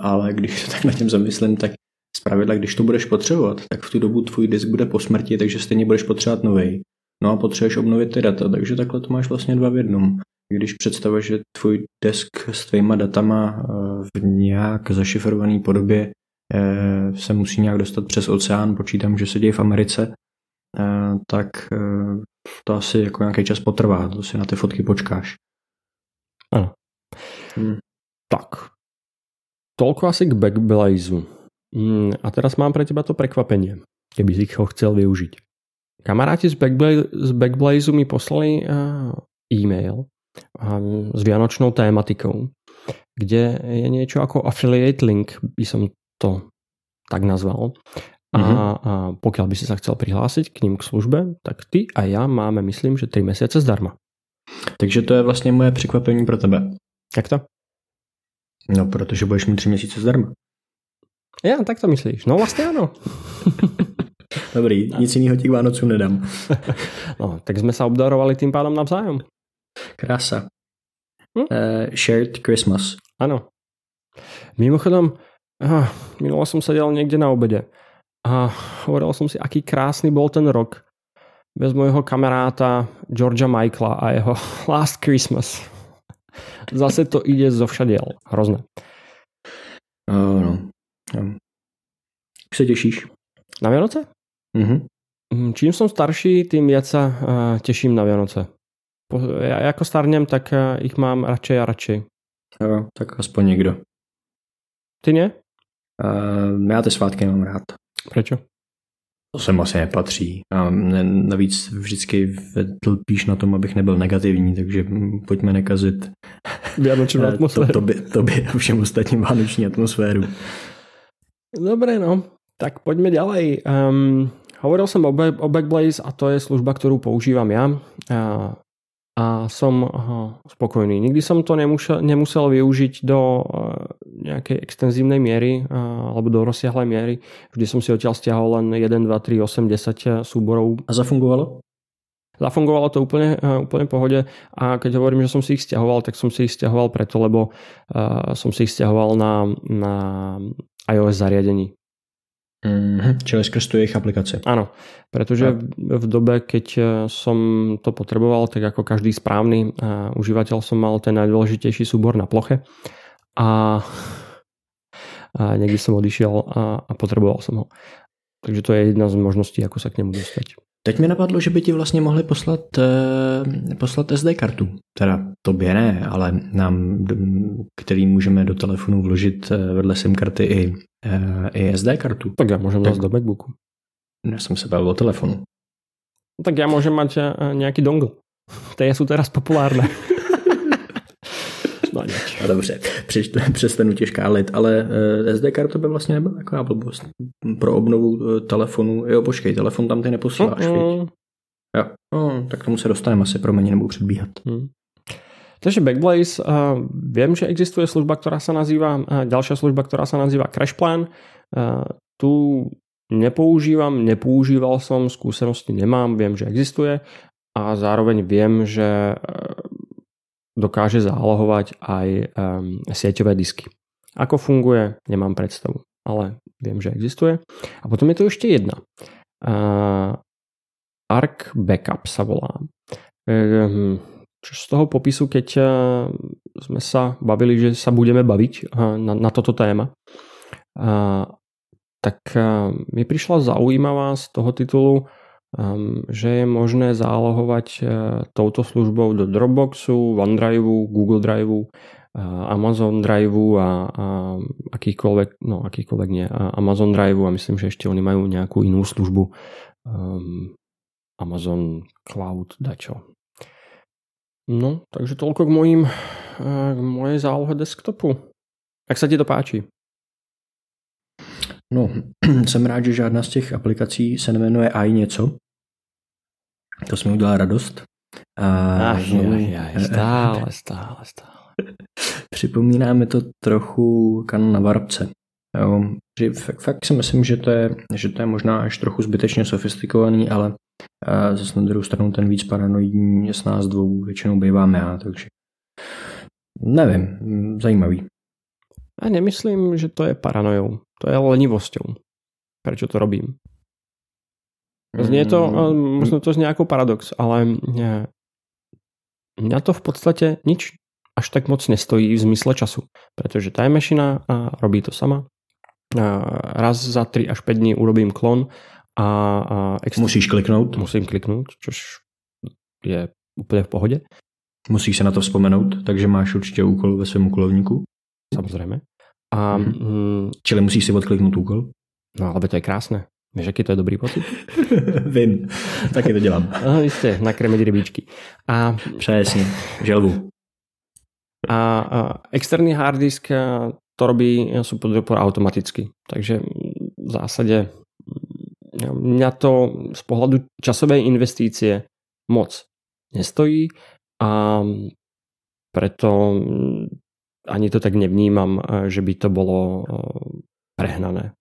Ale když se tak na tím zamyslím, tak zpravidla, když to budeš potřebovat, tak v tu dobu tvůj disk bude po smrti, takže stejně budeš potřebovat nový. No a potřebuješ obnovit ty data, takže takhle to máš vlastně dva v jednom. Když představuješ, že tvůj desk s tvýma datama v nějak zašifrované podobě Eh, se musí nějak dostat přes oceán, počítám, že se děje v Americe, eh, tak eh, to asi jako nějaký čas potrvá, to si na ty fotky počkáš. Áno. Hmm. Tak. Toľko asi k Backblaze. Hmm, a teraz mám pre teba to prekvapenie, keby si ho chcel využiť. Kamaráti z, Backblaze, z Backblaze mi poslali uh, e-mail um, s vianočnou tématikou, kde je niečo ako affiliate link, by som to tak nazval. A, mm-hmm. a pokiaľ by si sa chcel prihlásiť k ním k službe, tak ty a ja máme, myslím, že 3 mesiace zdarma. Takže to je vlastně moje překvapení pro tebe. Jak to? No, protože budeš mít 3 měsíce zdarma. Ja, tak to myslíš. No vlastně ano. Dobrý, nic jiného k Vánocům nedám. no, tak jsme se obdarovali tím pádem navzájem. Krása. Hm? Uh, shared Christmas. Ano. Mimochodom, uh, minulo som sedel niekde na obede a hovoril som si, aký krásny bol ten rok bez mojho kamaráta Georgia Michaela a jeho Last Christmas. Zase to ide zo všadiel. Hrozné. Uh, no. Jak se těšíš? Na Vianoce? Mhm. Mm, čím som starší, tým viac sa uh, teším na Vianoce. Po, ja ako starnem, tak uh, ich mám radšej a radšej. Jo, tak aspoň někdo. Ty ne? Uh, já ty svátky mám rád. Prečo? To sem asi nepatří. A navíc vždycky tlpíš na tom, abych nebyl negativní, takže pojďme nekazit Vianočnou atmosféru. To, to, to by a všem ostatním vánoční atmosféru. Dobre, no. Tak poďme ďalej. Um, hovoril som o, Back, o Backblaze a to je služba, ktorú používam ja. A, a som aha, spokojný. Nikdy som to nemusel, nemusel využiť do uh, nejakej extenzívnej miery uh, alebo do rozsiahlej miery. Vždy som si odtiaľ stiahol len 1, 2, 3, 8, 10 súborov. A zafungovalo? Zafungovalo to úplne, uh, úplne v pohode a keď hovorím, že som si ich stiahoval, tak som si ich stiahoval preto, lebo uh, som si ich stiahoval na, na iOS zariadení. Mm-hmm, čili skrz tu jejich aplikace. Áno, pretože v dobe, keď eh, som to potreboval, tak ako každý správny uh, užívateľ som mal ten najdôležitejší súbor na ploche a, a niekde som odišiel a, a potreboval som ho. Takže to je jedna z možností, ako sa k nemu dostať. Teď mi napadlo, že by ti vlastně mohli poslat, eh, poslat SD kartu. Teda tobě ne, ale nám, který můžeme do telefonu vložit eh, vedle SIM karty i, eh, i SD kartu. Tak já můžem dát do MacBooku. Já jsem se bavil o telefonu. Tak já můžem mať nějaký dongle. Ty jsou teraz populárne. A dobře, přestanu tě škálit, ale SD karta by vlastně nebyla taková blbost. Pro obnovu telefonu, jo počkej, telefon tam ty neposíláš, mm-hmm. Jo, no, tak tomu se dostaneme asi, pro mě nebudu předbíhat. Mm. Takže Backblaze, uh, viem, že existuje služba, ktorá sa nazýva, uh, ďalšia služba, ktorá sa nazýva CrashPlan. Uh, tu nepoužívam, nepoužíval som, skúsenosti nemám, viem, že existuje a zároveň viem, že dokáže zálohovať aj um, sieťové disky. Ako funguje, nemám predstavu, ale viem, že existuje. A potom je tu ešte jedna. Uh, Arc Backup sa volá. Um, čo z toho popisu, keď uh, sme sa bavili, že sa budeme baviť uh, na, na toto téma, uh, tak uh, mi prišla zaujímavá z toho titulu um, že je možné zálohovať uh, touto službou do Dropboxu, OneDriveu, Google Driveu, uh, Amazon Driveu a, a akýkoľvek, no akýkoľvek nie, a Amazon Driveu a myslím, že ešte oni majú nejakú inú službu um, Amazon Cloud dačo. No, takže toľko k mojim, uh, k mojej zálohe desktopu. Jak sa ti to páči? No, jsem rád, že žádná z těch aplikací se nemenuje i něco. To jsme udělal radost. A Ach, no, jaj, jaj, stále, stále, stále. Připomíná mi to trochu kan na varpce. Jo, že fakt, fakt si myslím, že to, je, že to je možná až trochu zbytečně sofistikovaný, ale zase na druhou stranu ten víc paranoidní s nás dvou většinou bývám já, takže nevím, zajímavý. Ja nemyslím, že to je paranojou. To je lenivosťou. Prečo to robím? Znie to, mm. možno to znie ako paradox, ale mňa to v podstate nič až tak moc nestojí v zmysle času, pretože Time Machine robí to sama. Raz za 3 až 5 dní urobím klon a, a extra... Musíš kliknout? Musím kliknúť, čož je úplne v pohode. Musíš se na to vzpomenout, takže máš určitě úkol ve svém úkolovníku. Samozřejmě. A, mm. Mm, Čili musíš si odkliknout úkol. No, ale to je krásné. Víš, jaký to je dobrý pocit? Vím, taky to dělám. No, jistě, nakrmit rybičky. A, Přesně, želvu. A, a externý hard disk to robí SuperDropper automaticky. Takže v zásadě mňa to z pohľadu časovej investície moc nestojí a preto ani to tak nevnímam, že by to bolo prehnané.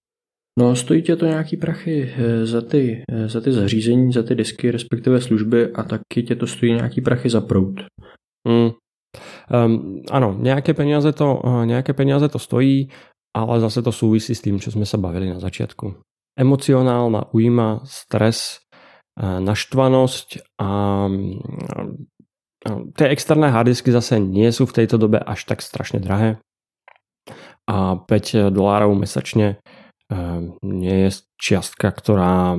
No, stojí tě to nějaký prachy eh, za ty, eh, za ty zařízení, za ty disky, respektive služby a taky tě to stojí nějaký prachy za prout. Mm. Um, ano, nějaké peníze, to, nějaké peníze to stojí, ale zase to souvisí s tím, co jsme se bavili na začátku. Emocionálna újma, stres, naštvanosť a uh, tie externé hardisky zase nie sú v tejto dobe až tak strašne drahé a 5 dolárov mesačne nie je čiastka, ktorá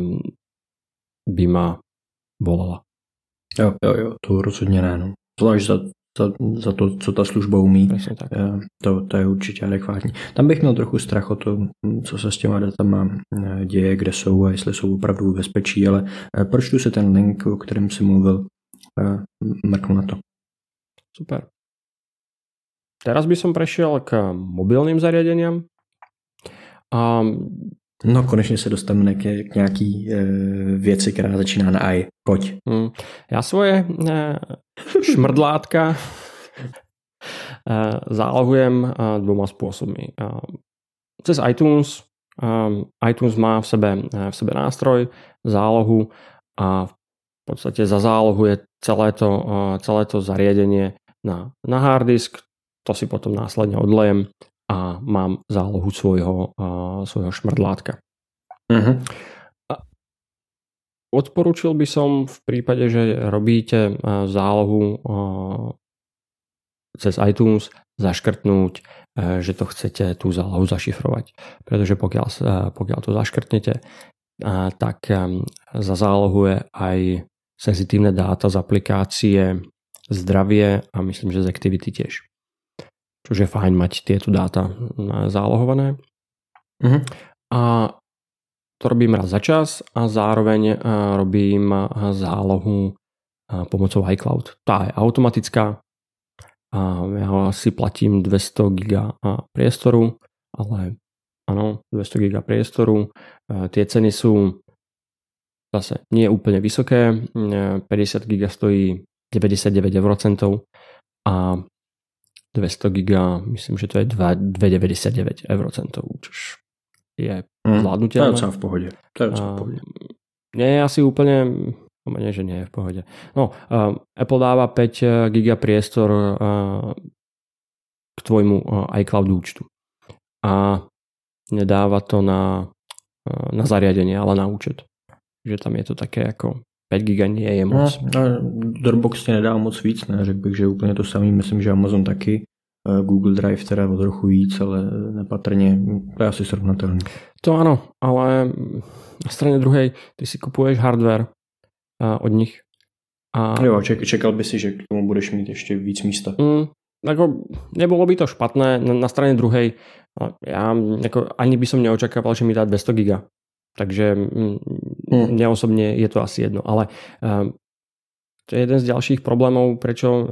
by ma bolela. Jo, jo, jo, to rozhodně ne. No. Zvlášť za, za, za to, co ta služba umí, tak. To, to je určitě adekvátní. Tam bych měl trochu strach o to, co se s těma datama eh, děje, kde jsou a jestli jsou opravdu v bezpečí, ale eh, pročtu si ten link, o kterém si mluvil, mrknu na to. Super. Teraz by som prešiel k mobilným zariadeniam. A No, konečně se dostaneme k, k nějaký e, věci, která začíná na I. Pojď. Hmm. Já svoje e, šmrdlátka e, zálohujem e, dvoma způsoby. E, cez iTunes. E, iTunes má v sebe, e, v sebe nástroj, zálohu a v podstate zazálohuje celé to, e, celé to zariadenie na, na hard disk. To si potom následne odlejem a mám zálohu svojho, svojho šmrdlátka. Uh-huh. Odporučil by som v prípade, že robíte zálohu cez iTunes zaškrtnúť, že to chcete tú zálohu zašifrovať. Pretože pokiaľ, pokiaľ to zaškrtnete, tak zazálohuje aj senzitívne dáta z aplikácie zdravie a myslím, že z Activity tiež. Čož je fajn mať tieto dáta zálohované. Uh-huh. A to robím raz za čas a zároveň robím zálohu pomocou iCloud. Tá je automatická. A ja si platím 200 giga priestoru, ale áno, 200 giga priestoru. Tie ceny sú zase nie úplne vysoké. 50 giga stojí 99 eurocentov a 200 giga, myslím, že to je 2,99 eurocentov, což je mm, zvládnutelné. To je docela v pohodě. To je docela v pohodě. Nie je asi úplne, no nie, že nie je v pohode. No, uh, Apple dáva 5 giga priestor uh, k tvojmu uh, iCloud účtu. A nedáva to na, uh, na zariadenie, ale na účet. Že tam je to také jako 5 giga je moc. No, Dropbox tě nedá moc víc, ne? Řekl bych, že úplně to samý, myslím, že Amazon taky. Eh, Google Drive teda o trochu víc, ale nepatrně, to je asi srovnatelné. To ano, ale na straně druhé, ty si kupuješ hardware eh, od nich. A... Jo, ček, čekal by si, že k tomu budeš mít ještě víc místa. Mm, jako, nebolo by to špatné, na, na straně druhé, já jako, ani by som neočakával, že mi dá 200 giga. Takže mm, hmm. mne osobne je to asi jedno. Ale um, to je jeden z ďalších problémov, prečo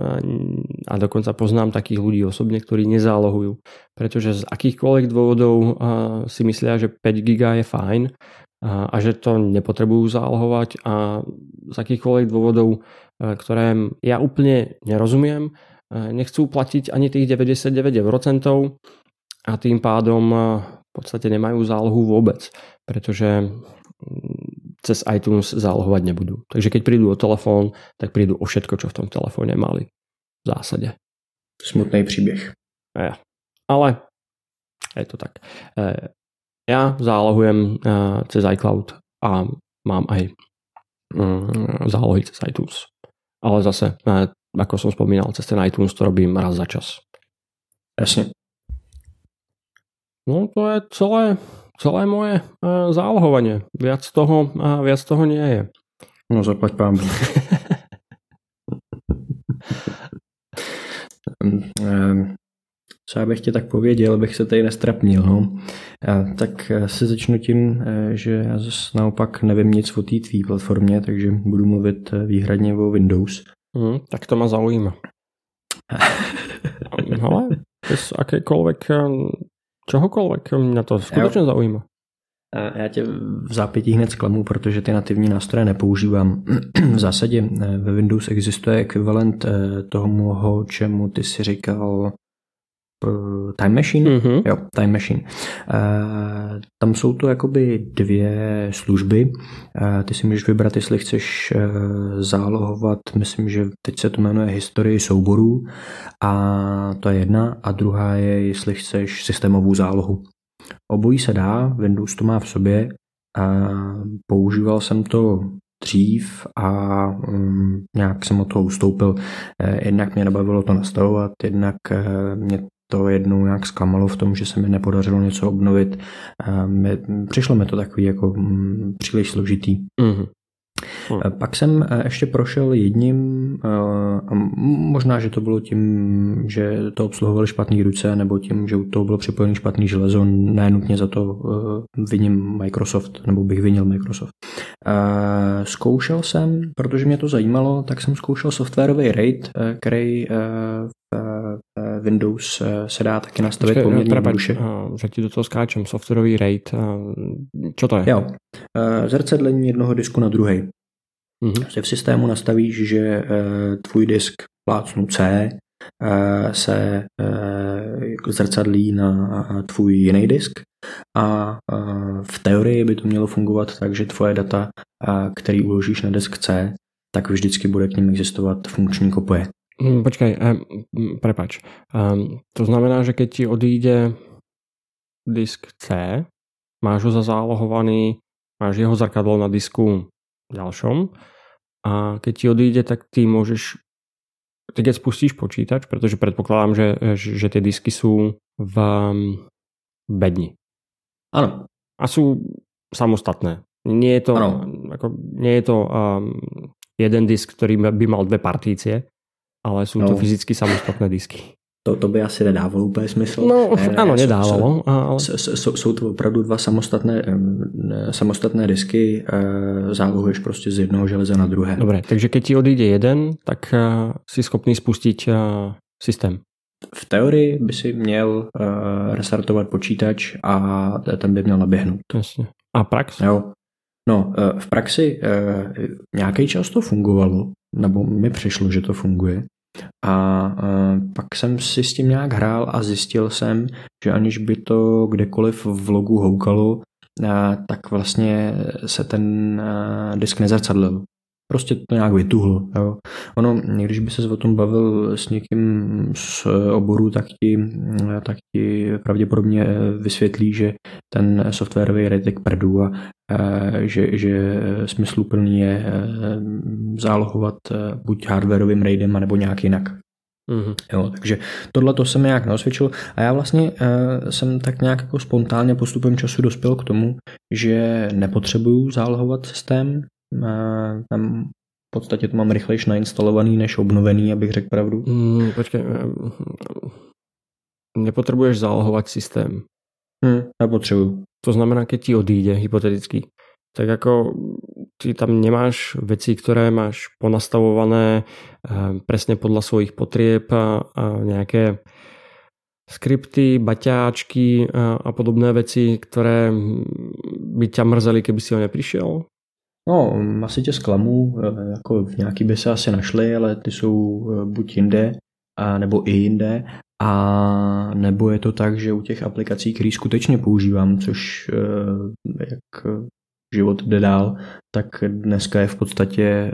a dokonca poznám takých ľudí osobne, ktorí nezálohujú. Pretože z akýchkoľvek dôvodov si myslia, že 5 giga je fajn a že to nepotrebujú zálohovať a z akýchkoľvek dôvodov, ktoré ja úplne nerozumiem, nechcú platiť ani tých 99 eurocentov a tým pádom podstate nemajú zálohu vôbec, pretože cez iTunes zálohovať nebudú. Takže keď prídu o telefón, tak prídu o všetko, čo v tom telefóne mali. V zásade. Smutný příběh. Ja. Ale je to tak. E, ja zálohujem e, cez iCloud a mám aj mm, zálohy cez iTunes. Ale zase, e, ako som spomínal, cez ten iTunes to robím raz za čas. Jasne. No to je celé celé moje uh, zálohovanie. Viac toho, uh, viac toho nie je. No zaplať pán Ehm, co já bych ti tak pověděl, abych se tady nestrapnil. No. Tak se začnu tím, že já zase naopak nevím nic o té tvý platformě, takže budu mluvit výhradně o Windows. Mm, tak to má zaujíma. Ale bez akékoľvek, čohokoľvek, mě to skutečně jo. zaujíma. Já tě v zápětí hned zklamu, protože ty nativní nástroje nepoužívám. v zásadě eh, ve Windows existuje ekvivalent eh, toho, čemu ty si říkal Time Machine? Mm-hmm. Jo, Time Machine. Uh, tam jsou to jakoby dvě služby. Uh, ty si můžeš vybrat, jestli chceš uh, zálohovat, myslím, že teď se to jmenuje historii souborů a to je jedna a druhá je, jestli chceš systémovou zálohu. Obojí se dá, Windows to má v sobě. A používal jsem to dřív a um, nějak jsem od toho ustoupil. Eh, jednak mě nebavilo to nastavovat, jednak eh, mě to jednou nějak zklamalo v tom, že se mi nepodařilo něco obnovit. Přišlo mi to takový jako um, příliš složitý. Mm-hmm. Hmm. Pak jsem eh, ještě prošel jedním, a možná, že to bylo tím, že to obsluhovali špatný ruce, nebo tím, že u toho bylo připojený špatný železo, ne nutně za to viním Microsoft, nebo bych vinil Microsoft. Zkoušel jsem, protože mě to zajímalo, tak jsem zkoušel softwarový RAID, který v Windows se dá taky nastavit Počkej, poměrně jednoduše. Že ti do toho skáčem, softwarový RAID, co to je? Jo, zrcadlení jednoho disku na druhý. Mm-hmm. v systému nastavíš, že eh, tvůj disk plácnu C eh, se eh, zrcadlí na tvůj jiný disk a v teorii by to mělo fungovat tak, že tvoje data, který uložíš na disk C, tak vždycky bude k ním existovat funkční kopie. Hmm, počkej, eh, prepač. Um, to znamená, že keď ti odíde disk C, máš ho zazálohovaný, máš jeho zrkadlo na disku ďalšom a keď ti odíde, tak ty môžeš ty keď spustíš počítač, protože predpokladám, že, že tie disky sú v bedni. Ano. A sú samostatné. Nie je to, ako, nie je to um, jeden disk, ktorý by mal dve partície, ale sú no. to fyzicky samostatné disky to, to by asi nedávalo úplně smysl. No, ne, ne, ano, nedávalo. Jsou, ale... jsou, jsou to opravdu dva samostatné, samostatné disky, eh, zálohuješ prostě z jednoho železa na druhé. Dobre, takže keď ti odejde jeden, tak eh, si schopný spustit eh, systém. V teorii by si měl restartovat počítač a ten by měl naběhnout. Jasně. A prax? Jo. No, v praxi nějaký čas to fungovalo, nebo mi přišlo, že to funguje. A pak jsem si s tím nějak hrál a zjistil jsem, že aniž by to kdekoliv v logu houkalo, tak vlastně se ten disk nezrcadlil. Prostě to nějak vytuhl. Jo. Ono, když by se o tom bavil s někým z oboru, tak ti, tak ti pravděpodobně vysvětlí, že ten softwarový retek prdu a že, že smysluplný je zálohovat buď hardwareovým raidem, nebo nějak jinak. Mm-hmm. Jo, takže tohle to jsem nějak neosvědčil a já vlastně uh, jsem tak nějak jako spontánně postupem času dospěl k tomu, že nepotřebuju zálohovat systém, tam v podstatě to mám rychlejš nainstalovaný než obnovený, abych řekl pravdu. Mm, počkej, nepotřebuješ zálohovat systém. Hmm, nepotřebuju. To znamená, keď ti odíde hypoteticky, tak jako ty tam nemáš veci, ktoré máš ponastavované eh, presne podľa svojich potrieb a, a nejaké skripty, baťáčky a, a podobné veci, ktoré by ťa mrzeli, keby si ho neprišiel? No, asi tě zklamu, eh, jako v nějaký by se asi našly, ale ty jsou eh, buď jinde, a nebo i jinde, a nebo je to tak, že u těch aplikací, které skutečně používám, což jak život jde dál, tak dneska je v podstatě eh,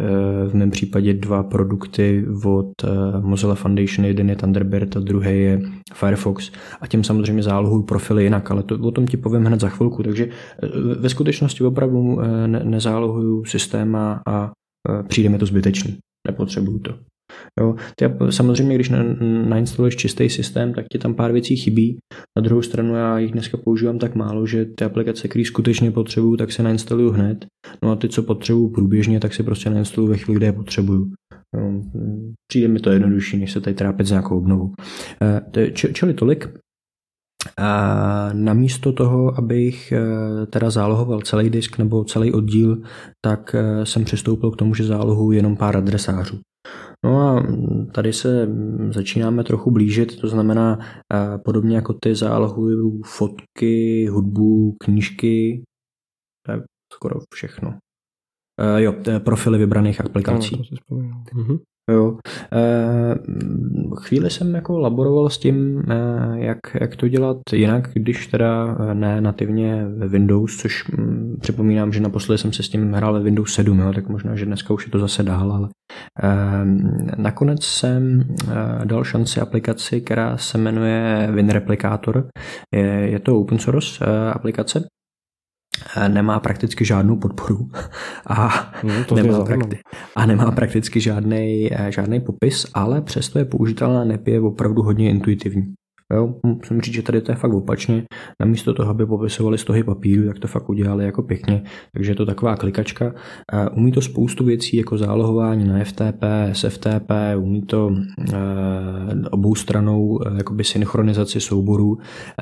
v mém případě dva produkty od eh, Mozilla Foundation, jeden je Thunderbird a druhý je Firefox. A tím samozřejmě zálohují profily jinak, ale to, o tom ti povím hned za chvilku, takže eh, ve skutečnosti opravdu ne, nezálohuju systém a, a přijde mi to zbytečný, nepotřebuju to. Jo. Ty, samozřejmě, když nainstaluješ čistý systém, tak ti tam pár věcí chybí. Na druhou stranu já jich dneska používám tak málo, že ty aplikace, které skutečně potřebuju, tak se nainstaluju hned. No a ty, co potřebuju průběžně, tak si prostě nainstaluju ve chvíli, kde je potřebuju. Přijde mi to jednodušší, než se tady trápit s nějakou obnovou. Čili tolik a namísto toho, abych teda zálohoval celý disk nebo celý oddíl, tak jsem přistoupil k tomu, že zálohu jenom pár adresářů. No a tady se začínáme trochu blížit, to znamená podobně jako ty zálohuju fotky, hudbu, knížky, to je skoro všechno. Jo, profily vybraných aplikací. No, Jo. E, chvíli jsem jako laboroval s tím, e, jak, jak to dělat jinak, když teda ne nativně ve Windows, což m, připomínám, že naposledy jsem se s tím hrál ve Windows 7, jo, tak možná, že dneska už je to zase dál, ale nakonec jsem dal šanci aplikaci, která se jmenuje WinReplicator. Je, je to open source aplikace, nemá prakticky žádnou podporu a, no, to nemá, prakti- a nemá prakticky žádný, žádný popis, ale přesto je použitelná NEP je opravdu hodně intuitivní. Jo, musím říct, že tady to je fakt opačně. Namísto toho, aby popisovali stohy papíru, tak to fakt udělali jako pěkně. Takže je to taková klikačka. Umí to spoustu věcí, jako zálohování na FTP, SFTP, umí to obou stranou jakoby synchronizaci souborů.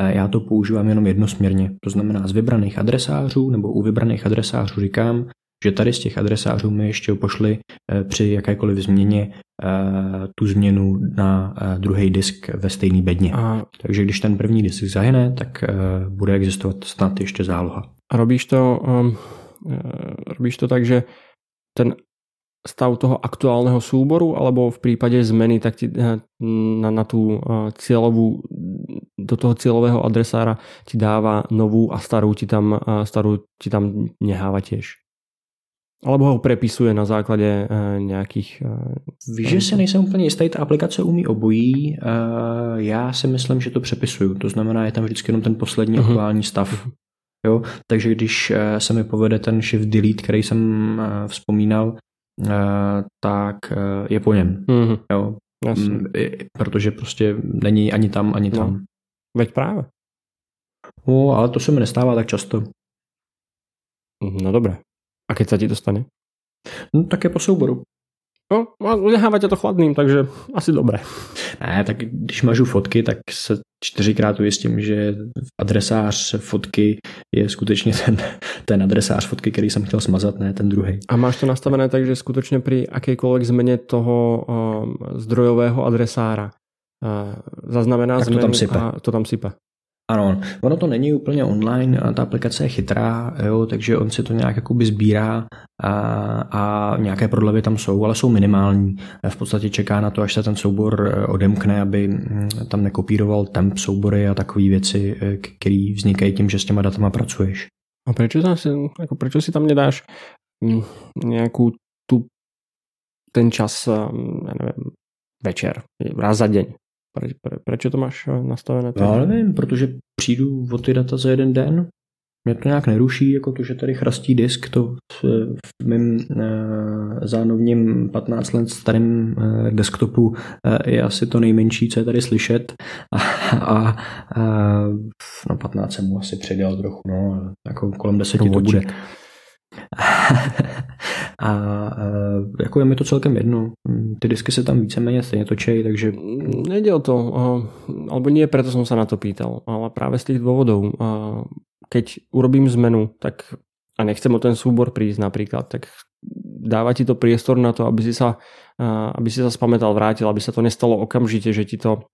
Já to používám jenom jednosměrně. To znamená z vybraných adresářů nebo u vybraných adresářů říkám, že tady z těch adresářů mi ještě pošli eh, při jakékoliv změně eh, tu změnu na eh, druhý disk ve stejný bedně. A... Takže když ten první disk zahyne, tak bude existovat snad ještě záloha. A robíš to, um, robíš to tak, že ten stav toho aktuálneho súboru, alebo v prípade zmeny tak ti, na, na tú cieľovú, do toho cieľového adresára ti dáva novú a starú ti tam, starú ti tam neháva tiež? Alebo ho prepisuje na základě uh, nějakých... Uh, Víš, že si nejsem úplně jistý, ta aplikace umí obojí. Uh, já si myslím, že to přepisuju. To znamená, je tam vždycky jenom ten poslední uh-huh. aktuální stav. Uh-huh. Jo? Takže když se mi povede ten shift delete, který jsem vzpomínal, tak je po něm. Uh-huh. Jo? Mm, protože prostě není ani tam, ani tam. No. Veď právě. No, ale to se mi nestává tak často. No dobré. A keď sa ti to stane? No tak je po souboru. No, nechává tě to chladným, takže asi dobré. Ne, tak když mažu fotky, tak se čtyřikrát ujistím, že adresář fotky je skutečně ten, ten adresář fotky, který jsem chtěl smazat, ne ten druhý. A máš to nastavené tak, že skutečně při jakékoliv změně toho um, zdrojového adresára uh, zaznamená tak změnu to tam sype. a to tam sype. Ano, ono to není úplně online, ta aplikace je chytrá, jo, takže on si to nějak jakoby sbírá a, a nějaké prodlevy tam jsou, ale jsou minimální. V podstatě čeká na to, až se ten soubor eh, odemkne, aby hm, tam nekopíroval temp soubory a takové věci, eh, které vznikají tím, že s těma datama pracuješ. A proč si, jako proč si tam nedáš hm, nějakou tu ten čas, hm, já nevím, večer, raz za den? Pre, prečo to máš eh, nastavené? Tak? No, nevím, protože přijdu o ty data za jeden den, mě to nějak neruší, jako to, že tady chrastí disk, to v, v mém e, zánovním 15 let starém e, desktopu e, je asi to nejmenší, co je tady slyšet a, a, a no 15 jsem mu asi předělal trochu, no, jako kolem 10 to bude. A jako je mi to celkem jedno. Ty disky se tam víceméně stejně točí, takže... Nejde o to, alebo nie preto som sa na to pýtal, ale práve z tých dôvodov. Keď urobím zmenu, tak a nechcem o ten súbor prísť napríklad, tak dáva ti to priestor na to, aby si sa, aby si sa spamätal, vrátil, aby sa to nestalo okamžite, že ti to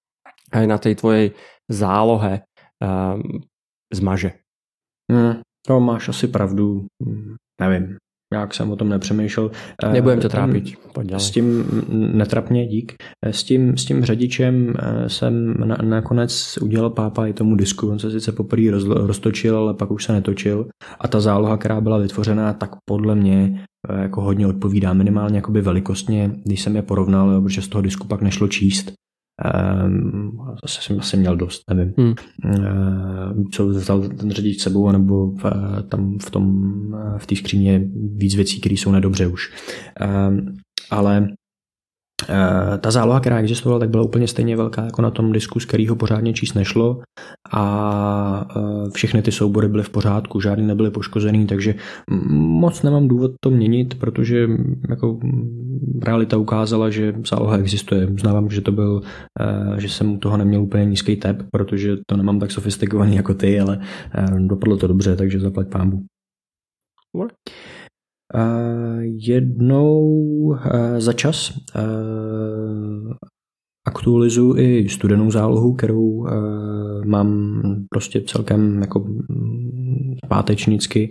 aj na tej tvojej zálohe zmaže. Hmm, to máš asi pravdu. Nevím, nějak jsem o tom nepřemýšlel. Nebudem to trápit. S tím netrapně, dík. S tím, s tím řadičem eh, jsem na, nakonec udělal pápa i tomu disku. On se sice poprvé roz, roztočil, ale pak už se netočil. A ta záloha, která byla vytvořená, tak podle mě eh, jako hodně odpovídá minimálně jakoby velikostně, když jsem je porovnal, protože z toho disku pak nešlo číst, Um, zase jsem asi měl dost, nevím. Hmm. Uh, co vzal ten řidič sebou, nebo v, tam v tom v té skříně víc věcí, které jsou nedobře už. Um, ale Eh, ta záloha, která existovala, tak byla úplně stejně velká jako na tom disku, z kterého pořádně číst nešlo a eh, všechny ty soubory byly v pořádku, žádný nebyly poškozený, takže moc nemám důvod to měnit, protože jako realita ukázala, že záloha existuje. Znávám, že to byl, eh, že jsem u toho neměl úplně nízký tep, protože to nemám tak sofistikovaný jako ty, ale dopadlo to dobře, takže zaplať pámbu. Jednou za čas aktualizuju i studenou zálohu, kterou mám prostě celkem jako pátečnicky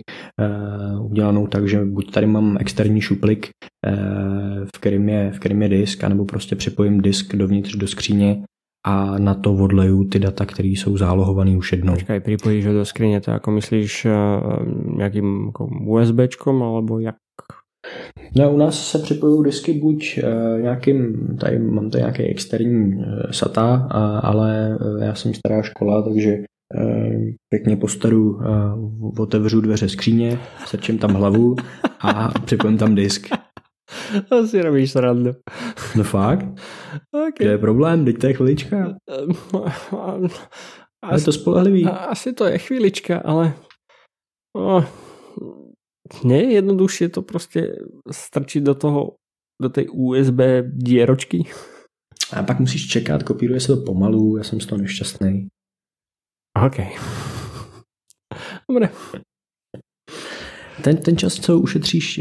udělanou tak, že buď tady mám externí šuplik, v kterým je, v kterým je disk, anebo prostě připojím disk dovnitř do skříně a na to odleju ty data, které jsou zálohované už jednou. Počkaj, připojíš ho do skrině, to jako myslíš uh, nějakým jako USBčkom, alebo jak? No, u nás se připojují disky buď uh, nějakým, tady mám tady nějaký externí uh, SATA, ale já jsem stará škola, takže pěkně postaru otevřu dveře skříně, sečím tam hlavu a připojím tam disk. Asi robíš srandu. No fakt? Okay. je problém? Teď to je chvilička. Asi, je to spolehlivý. Asi to je chvílička, ale no, nie je jednoduššie to prostě strčiť do toho, do tej USB dieročky? A pak musíš čekat, kopíruje se to pomalu, já jsem z toho nešťastný. OK. Dobre. Ten, ten čas, co ušetříš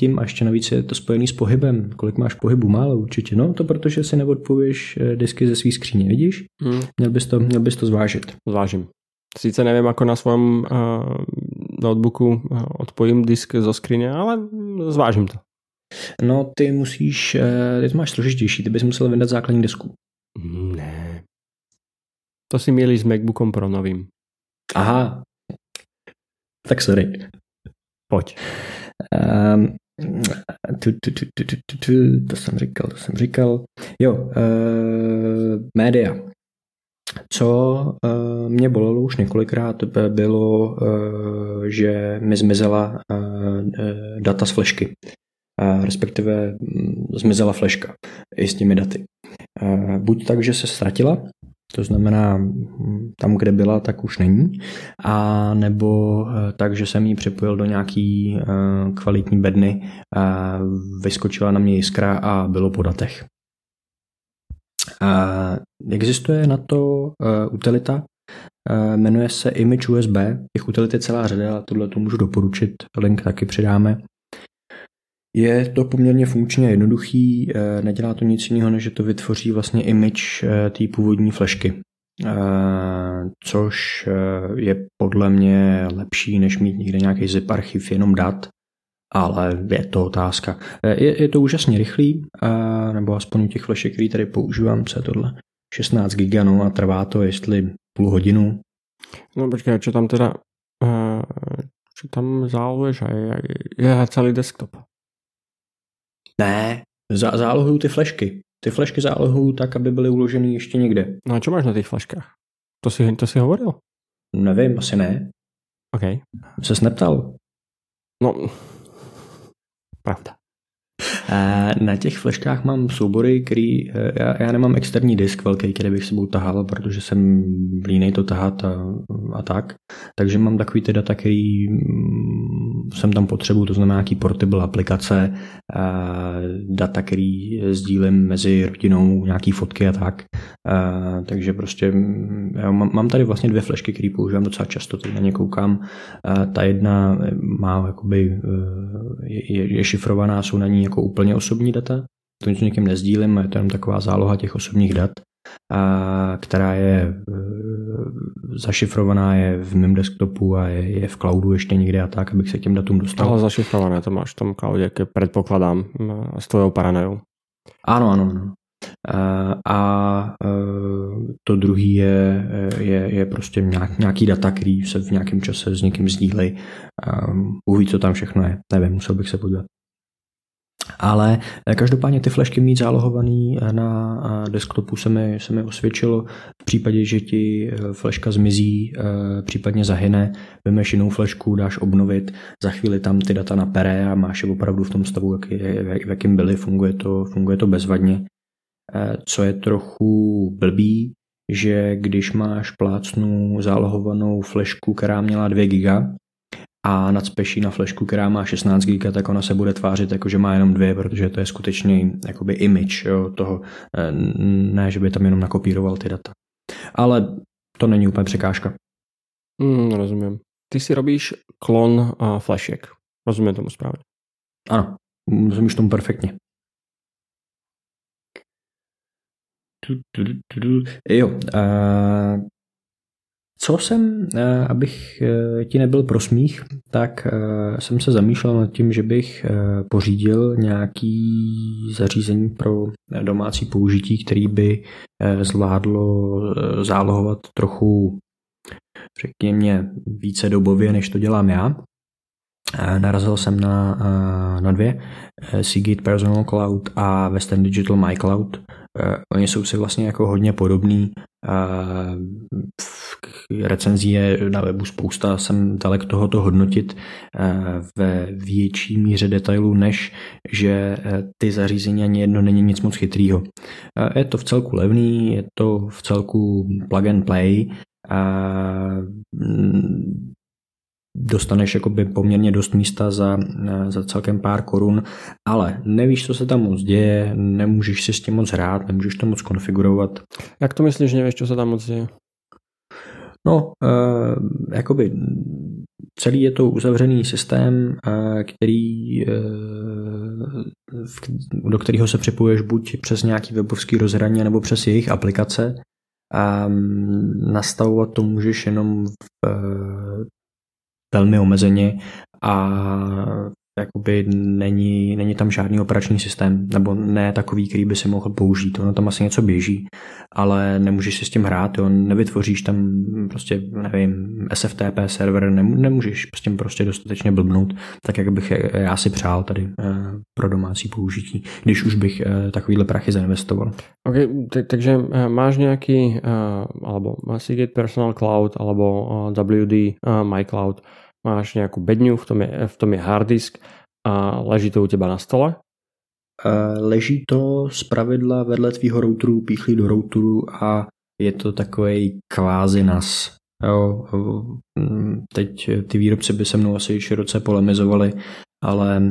tím, a ještě navíc je to spojený s pohybem. Kolik máš pohybu? Málo určitě. No to protože si neodpovíš eh, disky ze svých skříně, vidíš? Hmm. Měl, bys to, měl bys to zvážit. Zvážím. Sice nevím, jako na svém uh, notebooku eh, odpojím disk zo skříně, ale zvážím to. No ty musíš, ty to máš složitější, ty bys musel vydat základní disku. Ne. To si měli s MacBookom Pro novým. Aha. Tak sorry. Pojď. Um, tu, tu, tu, tu, tu, tu, tu, to jsem říkal, to jsem říkal. Jo, uh, média. Co uh, mě bolelo už několikrát, bylo, uh, že mi zmizela uh, data z flešky. Uh, respektive zmizela fleška i s těmi daty. Uh, buď tak, že se ztratila, to znamená, tam, kde byla, tak už není. A nebo eh, tak, že jsem ji připojil do nějaký eh, kvalitní bedny, vyskočila na mě jiskra a bylo po datech. Existuje na to eh, utilita, jmenuje se Image USB, těch utilit je celá řada, tohle to můžu doporučit, link taky přidáme. Je to poměrně funkčně jednoduchý, eh, nedělá to nic jiného, než že to vytvoří vlastně image eh, té původní flešky. Eh, což je podle mě lepší, než mít někde nějaký zip archiv jenom dat, ale je to otázka. Je, je to úžasně rychlý, nebo aspoň u těch flešek, který tady používám, co je tohle? 16 giga, no a trvá to jestli půl hodinu. No počkej, čo tam teda, čo tam zálohuješ? Je, je celý desktop. Ne, zá, zálohuju ty flešky. Ty flešky zálohuju tak, aby byly uloženy ještě někde. No a co máš na těch fleškách? To si, to si hovoril? Nevím, asi ne. OK. Ses neptal? No, pravda. Na těch fleškách mám soubory, který, eh, já, já nemám externí disk velký, který bych sebou tahal, protože jsem línej to tahat a, a tak. Takže mám takový ty data, který jsem tam potřebuju, to znamená nějaký portable aplikace, data, který sdílím mezi rodinou, nějaký fotky a tak. Takže prostě mm, já mám, tady vlastně dvě flešky, které používám docela často, teď na ně koukám. Ta jedna má jakoby, je, je šifrovaná, jsou na ní jako úplně osobní data, to nic někým nezdílím, je to jenom taková záloha těch osobních dat, která je e, zašifrovaná, je v mém desktopu a je, je v cloudu ještě někde a tak, abych se k těm datům dostal. Ale zašifrované to máš v tom cloudě, jak předpokládám, s tvojou paranojou. Ano, ano, ano. A e, to druhý je, je, je prostě nějaký data, který se v nějakém čase s někým sdílej. Uvidí, co tam všechno je. Nevím, musel bych se podívat. Ale eh, každopádně ty flešky mít zálohovaný eh, na eh, desktopu se mi, se mi osvědčilo. V případě, že ti fleška zmizí, případně zahyne, vymeš jinou flešku, dáš obnovit, za chvíli tam ty data napere a máš je opravdu v tom stavu, jak, v jakým byly, funguje to, funguje to bezvadně. Co je trochu blbý, že když máš plácnu zálohovanou flešku, která měla 2 giga, a nadspeší na flešku, která má 16 GB, tak ona se bude tvářit jako, že má jenom dvě, protože to je skutečně jakoby image jo, toho, eh, ne, že by tam jenom nakopíroval ty data. Ale to není úplně překážka. Mm, rozumím. Ty si robíš klon a flashek. Rozumím tomu správně. Ano, rozumíš tomu perfektně. Jo, uh, co jsem, eh, abych eh, ti nebyl prosmích, tak eh, jsem se zamýšlel nad tím, že bych pořídil nějaký zařízení pro domácí použití, který by zvládlo zálohovat trochu, řekněme, více dobově, než to dělám já. Narazil jsem na, na dvě, Seagate Personal Cloud a Western Digital My Cloud. Oni jsou si vlastně jako hodně podobný. Recenzí je na webu spousta, jsem dalek tohoto hodnotit ve větší míře detailů, než že ty zařízení ani jedno není nic moc chytrýho. Je to v celku levný, je to v celku plug and play, dostaneš jakoby poměrně dost místa za, za celkem pár korun, ale nevíš, co se tam moc děje, nemůžeš si s tím moc hrát, nemůžeš to moc konfigurovat. Jak to myslíš, nevíš, co se tam moc děje? No, uh, jakoby celý je to uzavřený systém, uh, který, do kterého se připoješ buď přes nějaký webovský rozhraní nebo přes jejich aplikace. A nastavovat to můžeš jenom v velmi omezeně a jakoby není, není tam žádný operační systém, nebo ne takový, který by si mohl použít. Ono tam asi něco běží, ale nemůžeš si s tím hrát, jo. nevytvoříš tam prostě, nevím, SFTP server, nemůžeš s tím prostě dostatečně blbnout, tak jak bych já si přál tady eh, pro domácí použití, když už bych eh, takovýhle prachy zainvestoval. Ok, takže eh, máš nějaký, alebo Seagate Personal Cloud, alebo WD My Cloud, máš nějakou bedňu, v tom je, v tom je hard disk a leží to u těba na stole? Leží to z pravidla vedle tvýho routeru, píchlí do routeru a je to takový kvázi nas. Jo, teď ty výrobci by se mnou asi široce polemizovali, ale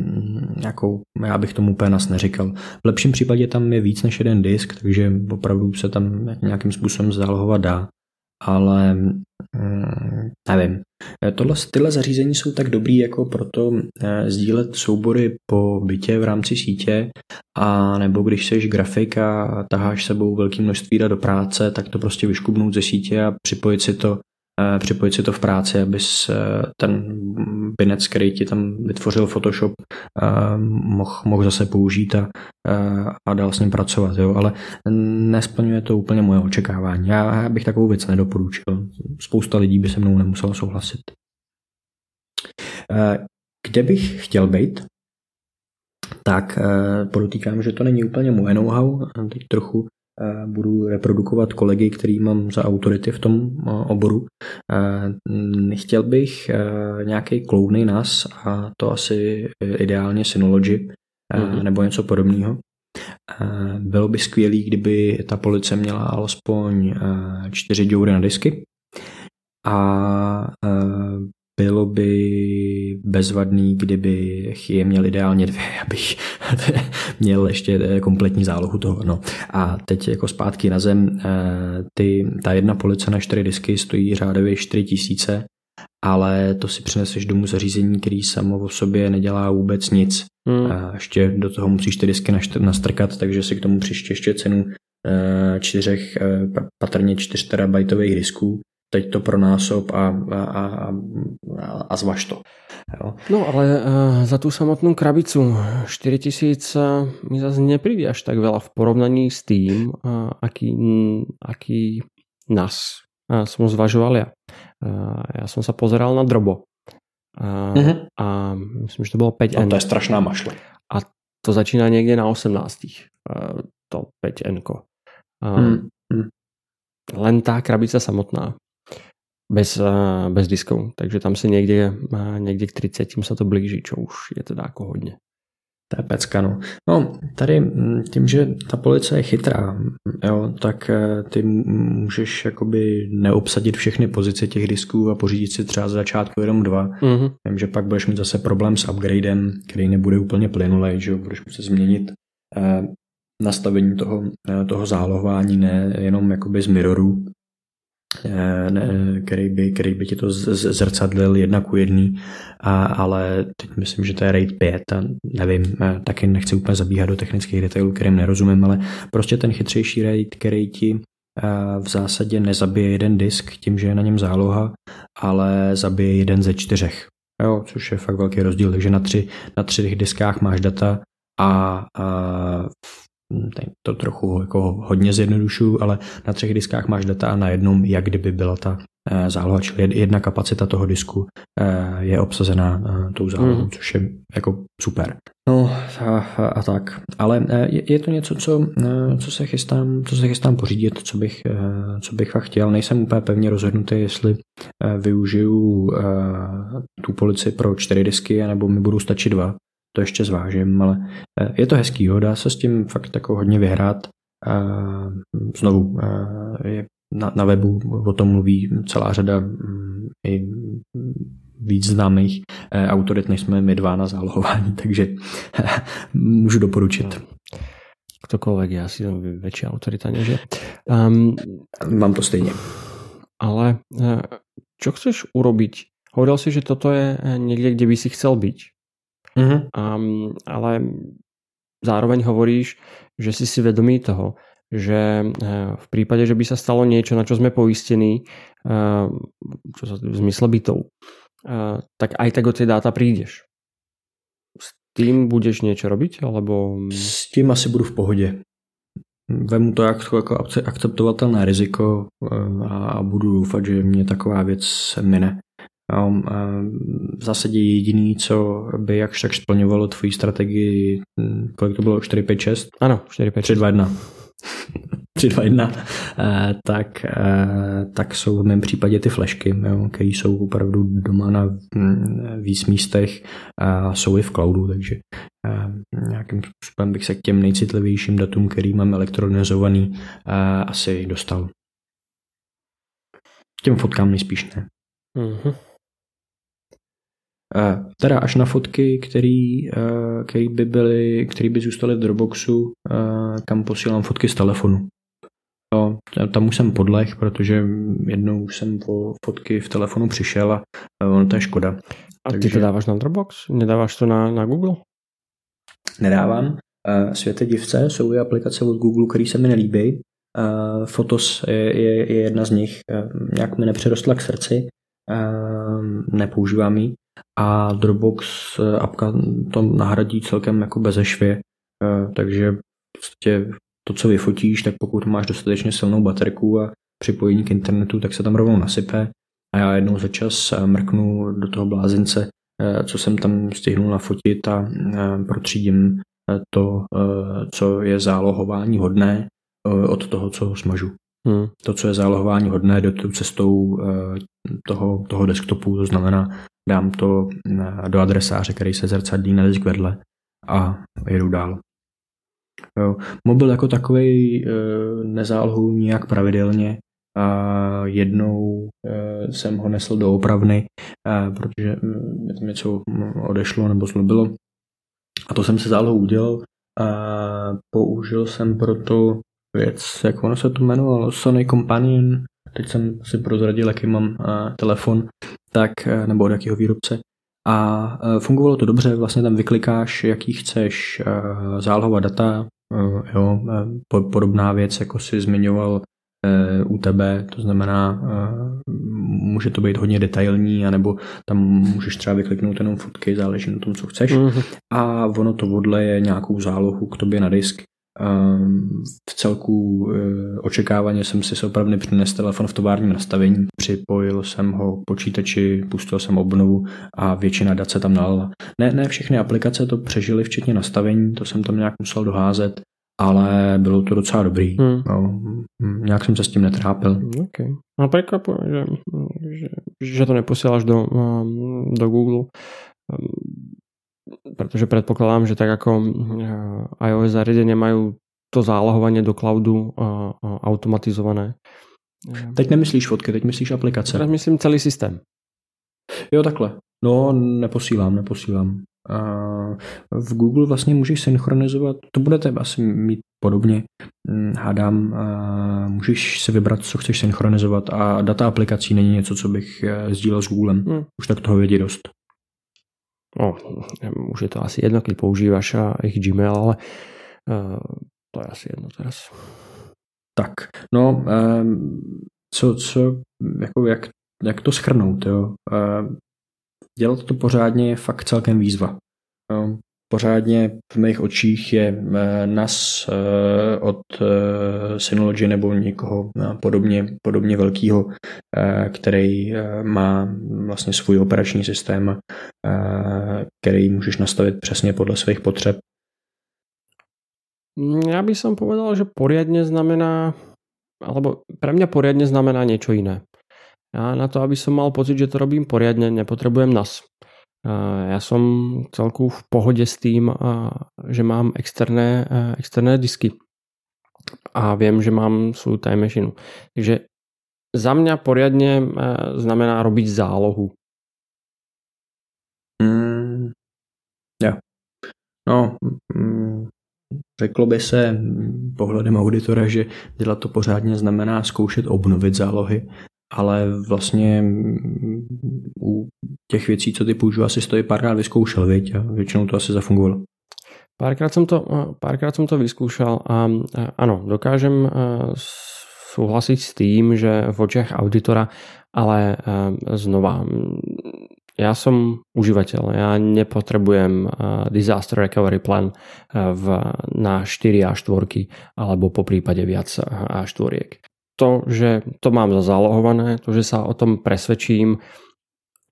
jako já bych tomu úplně nas neříkal. V lepším případě tam je víc než jeden disk, takže opravdu se tam nějakým způsobem zálohovat dá ale mm, nevím. Tohle, tyhle zařízení jsou tak dobrý jako proto eh, sdílet soubory po bytě v rámci sítě a nebo když jsi grafik a taháš sebou velké množství do práce, tak to prostě vyškubnout ze sítě a připojit si to připojit si to v práci, abys eh, ten binec, který ti tam vytvořil Photoshop, eh, mohl, mohl zase použít a, a dál s ním pracovat. Jo? Ale nesplňuje to úplně moje očekávání. Já bych takovou věc nedoporučil. Spousta lidí by se mnou nemusela souhlasit. Kde bych chtěl být? Tak podotýkám, že to není úplně moje know-how. Teď trochu budu reprodukovat kolegy, který mám za autority v tom oboru. Chtěl bych nějaký kloudný nas a to asi ideálně Synology mm-hmm. nebo něco podobného. Bylo by skvělé, kdyby ta police měla alespoň čtyři děury na disky a bylo by bezvadný, kdyby je měl ideálně dvě, abych měl ještě eh, kompletní zálohu toho. No. A teď jako zpátky na zem, eh, ty, ta jedna police na čtyři disky stojí řádově 4 tisíce, ale to si přineseš domů zařízení, který samo o sobě nedělá vůbec nic. Hmm. A ještě do toho musíš ty disky nastrkat, takže si k tomu přiště ještě cenu eh, čtyřech, patrně 4 terabajtových disků teď to pronásob a, a, a, a zvaž to. Jo. No ale uh, za tu samotnou krabicu 4000 mi zase nepríde až tak veľa v porovnaní s tým, uh, aký, aký nás uh, som zvažoval ja. Uh, ja som sa pozeral na Drobo. Uh, mm-hmm. A myslím, že to bylo 5 no, to je strašná mašle. A to začíná někde na 18. To 5N. Hmm. Hmm. Len tá krabica samotná. Bez, bez diskov. Takže tam se někde, někde k 30 sa to blíží, čo už je teda jako hodně. To je pecka, no. no. tady mm, tím, že ta policie je chytrá, jo, tak eh, ty můžeš jakoby neobsadit všechny pozice těch disků a pořídit si třeba z začátku jenom dva. Mm-hmm. Vím, že pak budeš mít zase problém s upgradem, který nebude úplně plynulý, že jo, budeš muset změnit eh, nastavení toho, eh, toho zálohování, ne jenom jakoby z mirrorů, Eh, ne, který, by, který by ti to zrcadlil jedna ku jedný, a, ale teď myslím, že to je RAID 5 a nevím, eh, taky nechci úplně zabíhat do technických detailů, kterým nerozumím, ale prostě ten chytřejší RAID, který ti eh, v zásadě nezabije jeden disk tím, že je na něm záloha, ale zabije jeden ze čtyřech. Jo, což je fakt velký rozdíl, takže na, tři, na třech diskách máš data a, a to trochu jako hodně zjednodušuju, ale na třech diskách máš data a na jednom, jak kdyby byla ta eh, záloha, čili jedna kapacita toho disku eh, je obsazená eh, tou zálohou, mm. což je jako super. No a, a tak, ale je, je to něco, co, co, se chystám, co se chystám pořídit, co bych, co bych fakt chtěl. Nejsem úplně pevně rozhodnutý, jestli využiju tu polici pro čtyři disky, nebo mi budou stačit dva to ještě zvážím, ale eh, je to hezký, jo, dá se s tím fakt jako hodně vyhrát. Znovu, eh, je na, na webu o tom mluví celá řada mm, i víc známých eh, autorit, než jsme my dva na zálohování, takže můžu doporučit. Ktokoľvek je asi větší autorita než je. Um, Mám to stejně. Ale čo chceš urobiť? Hovoril si, že toto je někde, kde by si chcel byť. Mm-hmm. Um, ale zároveň hovoríš, že si si vedomý toho, že eh, v prípade, že by sa stalo niečo, na čo sme poistení, eh, čo sa v zmysle bytov, eh, tak aj tak o tie dáta prídeš. S tým budeš niečo robiť? Alebo... S tím asi budu v pohodě. Vemu to jako, jako akceptovatelné riziko a budu doufat, že mě taková věc mine. V zásadě jediný, co by jakž tak splňovalo tvoji strategii, kolik to bylo, 4, 5, 6? Ano, 4, 5, 3, 2, 1. 3, 2, 1, tak, eh, tak jsou v mém případě ty flešky, které jsou opravdu doma na hm, víc místech a jsou i v cloudu, takže eh, nějakým způsobem bych se k těm nejcitlivějším datům, který mám elektronizovaný, eh, asi dostal. Těm fotkám nejspíš ne. Mm-hmm. Teda až na fotky, který, který by byly, který by zůstaly v Dropboxu, kam posílám fotky z telefonu. Jo, tam už jsem podlech, protože jednou už jsem po fotky v telefonu přišel a ono to je škoda. A Takže... ty to dáváš na Dropbox? Nedáváš to na, na Google? Nedávám. Světe divce jsou i aplikace od Google, které se mi nelíbí. Fotos je, je, je jedna z nich. Nějak mi nepřerostla k srdci. Nepoužívám ji a Dropbox eh, apka to nahradí celkem jako bezešvě, eh, takže prostě to, co vyfotíš, tak pokud máš dostatečně silnou baterku a připojení k internetu, tak se tam rovnou nasype a já jednou za čas eh, mrknu do toho blázince, co jsem tam stihnul nafotit a protřídím to, co je zálohování hodné od toho, co ho smažu. Hmm. To, co je zálohování hodné, do tou cestou toho, toho desktopu, to znamená dám to do adresáře, který se zrcadlí na disk vedle a jedu dál. Jo. Mobil jako takový e, nezálohu nijak pravidelně. A jednou e, jsem ho nesl do opravny, protože mi tam něco odešlo nebo zlobilo. A to jsem se zálohou udělal. A použil jsem proto věc, jak ono se to jmenovalo, Sony Companion. Teď jsem si prozradil, jaký mám telefon tak, eh, nebo od jakého výrobce. A eh, fungovalo to dobře, vlastně tam vyklikáš, jaký chceš eh, zálohovat data, jo, podobná věc, jako si zmiňoval u tebe, to znamená, může to být hodně detailní, anebo tam můžeš třeba vykliknout jenom fotky, záleží na tom, co chceš. Mm-hmm. A ono to je nějakou zálohu k tobě na disk v celku eh, očekávaně jsem si opravdu přines telefon v továrním nastavení, připojil jsem ho k počítači, pustil jsem obnovu a většina dat se tam nalala. Ne, ne všechny aplikace to přežily, včetně nastavení, to jsem tam nějak musel doházet, ale bylo to docela dobrý. Hmm. No, nějak jsem se s tím netrápil. Okay. A prekvapuje, že, že, že to neposíláš do, um, do Google, um, protože předpokládám, že tak jako uh, iOS zariadenia mají to zálohování do cloudu uh, uh, automatizované. Teď nemyslíš fotky, teď myslíš aplikace. Teď myslím celý systém. Jo, takhle. No, neposílám, neposílám v Google vlastně můžeš synchronizovat, to budete asi mít podobně, hm, hádám, můžeš si vybrat, co chceš synchronizovat a data aplikací není něco, co bych eh, sdílel s Googlem. Hmm. Už tak toho vědí dost. No, už je to asi jedno, když používáš jejich Gmail, ale uh, to je asi jedno teraz. Tak, no, um, co, co, jako jak, jak to schrnout, jo? Uh, dělat to pořádně je fakt celkem výzva. Pořádně v mých očích je eh, NAS eh, od eh, Synology nebo někoho podobně, podobně velkého, který má vlastně svůj operační systém, který můžeš nastavit přesně podle svých potřeb. Já bych som povedal, že poriadne znamená, alebo pre mňa poriadne znamená niečo iné. Ja na to, aby som mal pocit, že to robím poriadne, nepotrebujem NAS. Ja som celku v pohode s tým, že mám externé, externé disky a viem, že mám svoju time machine. Takže za mňa poriadne znamená robiť zálohu. Mm, ja. No, mm, řeklo by se pohledem auditora, že dělat to pořádně znamená zkoušet obnovit zálohy ale vlastně u těch věcí, co ty použiju, asi stojí párkrát vyzkoušel, viď? A většinou to asi zafungovalo. Párkrát jsem to, párkrát jsem to vyskúšal a, a ano, dokážem souhlasit s tým, že v očiach auditora, ale znova, já jsem uživatel, já nepotrebujem disaster recovery plan v, na 4 a 4 alebo po prípade viac a 4 to, že to mám zazálohované, to, že sa o tom presvedčím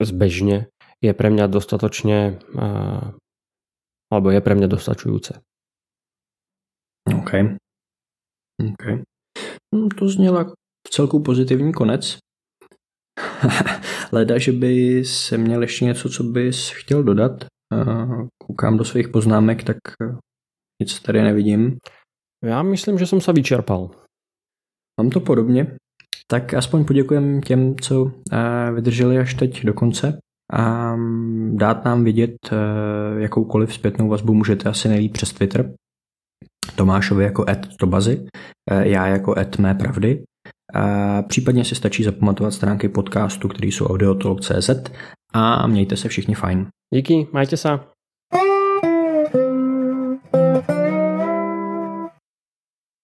zbežne, je pre mňa dostatočne alebo je pre mňa dostačujúce. OK. OK. No, to znělo jako v celku pozitivní konec. Leda, že by se měl ještě něco, co bys chtěl dodat. Koukám do svých poznámek, tak nic tady nevidím. Já myslím, že jsem se vyčerpal. Mám to podobně, tak aspoň poděkujem těm, co eh, vydrželi až teď do konce a mm, dát nám vidět eh, jakoukoliv zpětnou vazbu můžete asi nejlíp přes Twitter. Tomášovi jako et Tobazy, eh, já jako et mé pravdy. A případně si stačí zapamatovat stránky podcastu, který jsou audiotolog.cz a mějte se všichni fajn. Díky, majte se.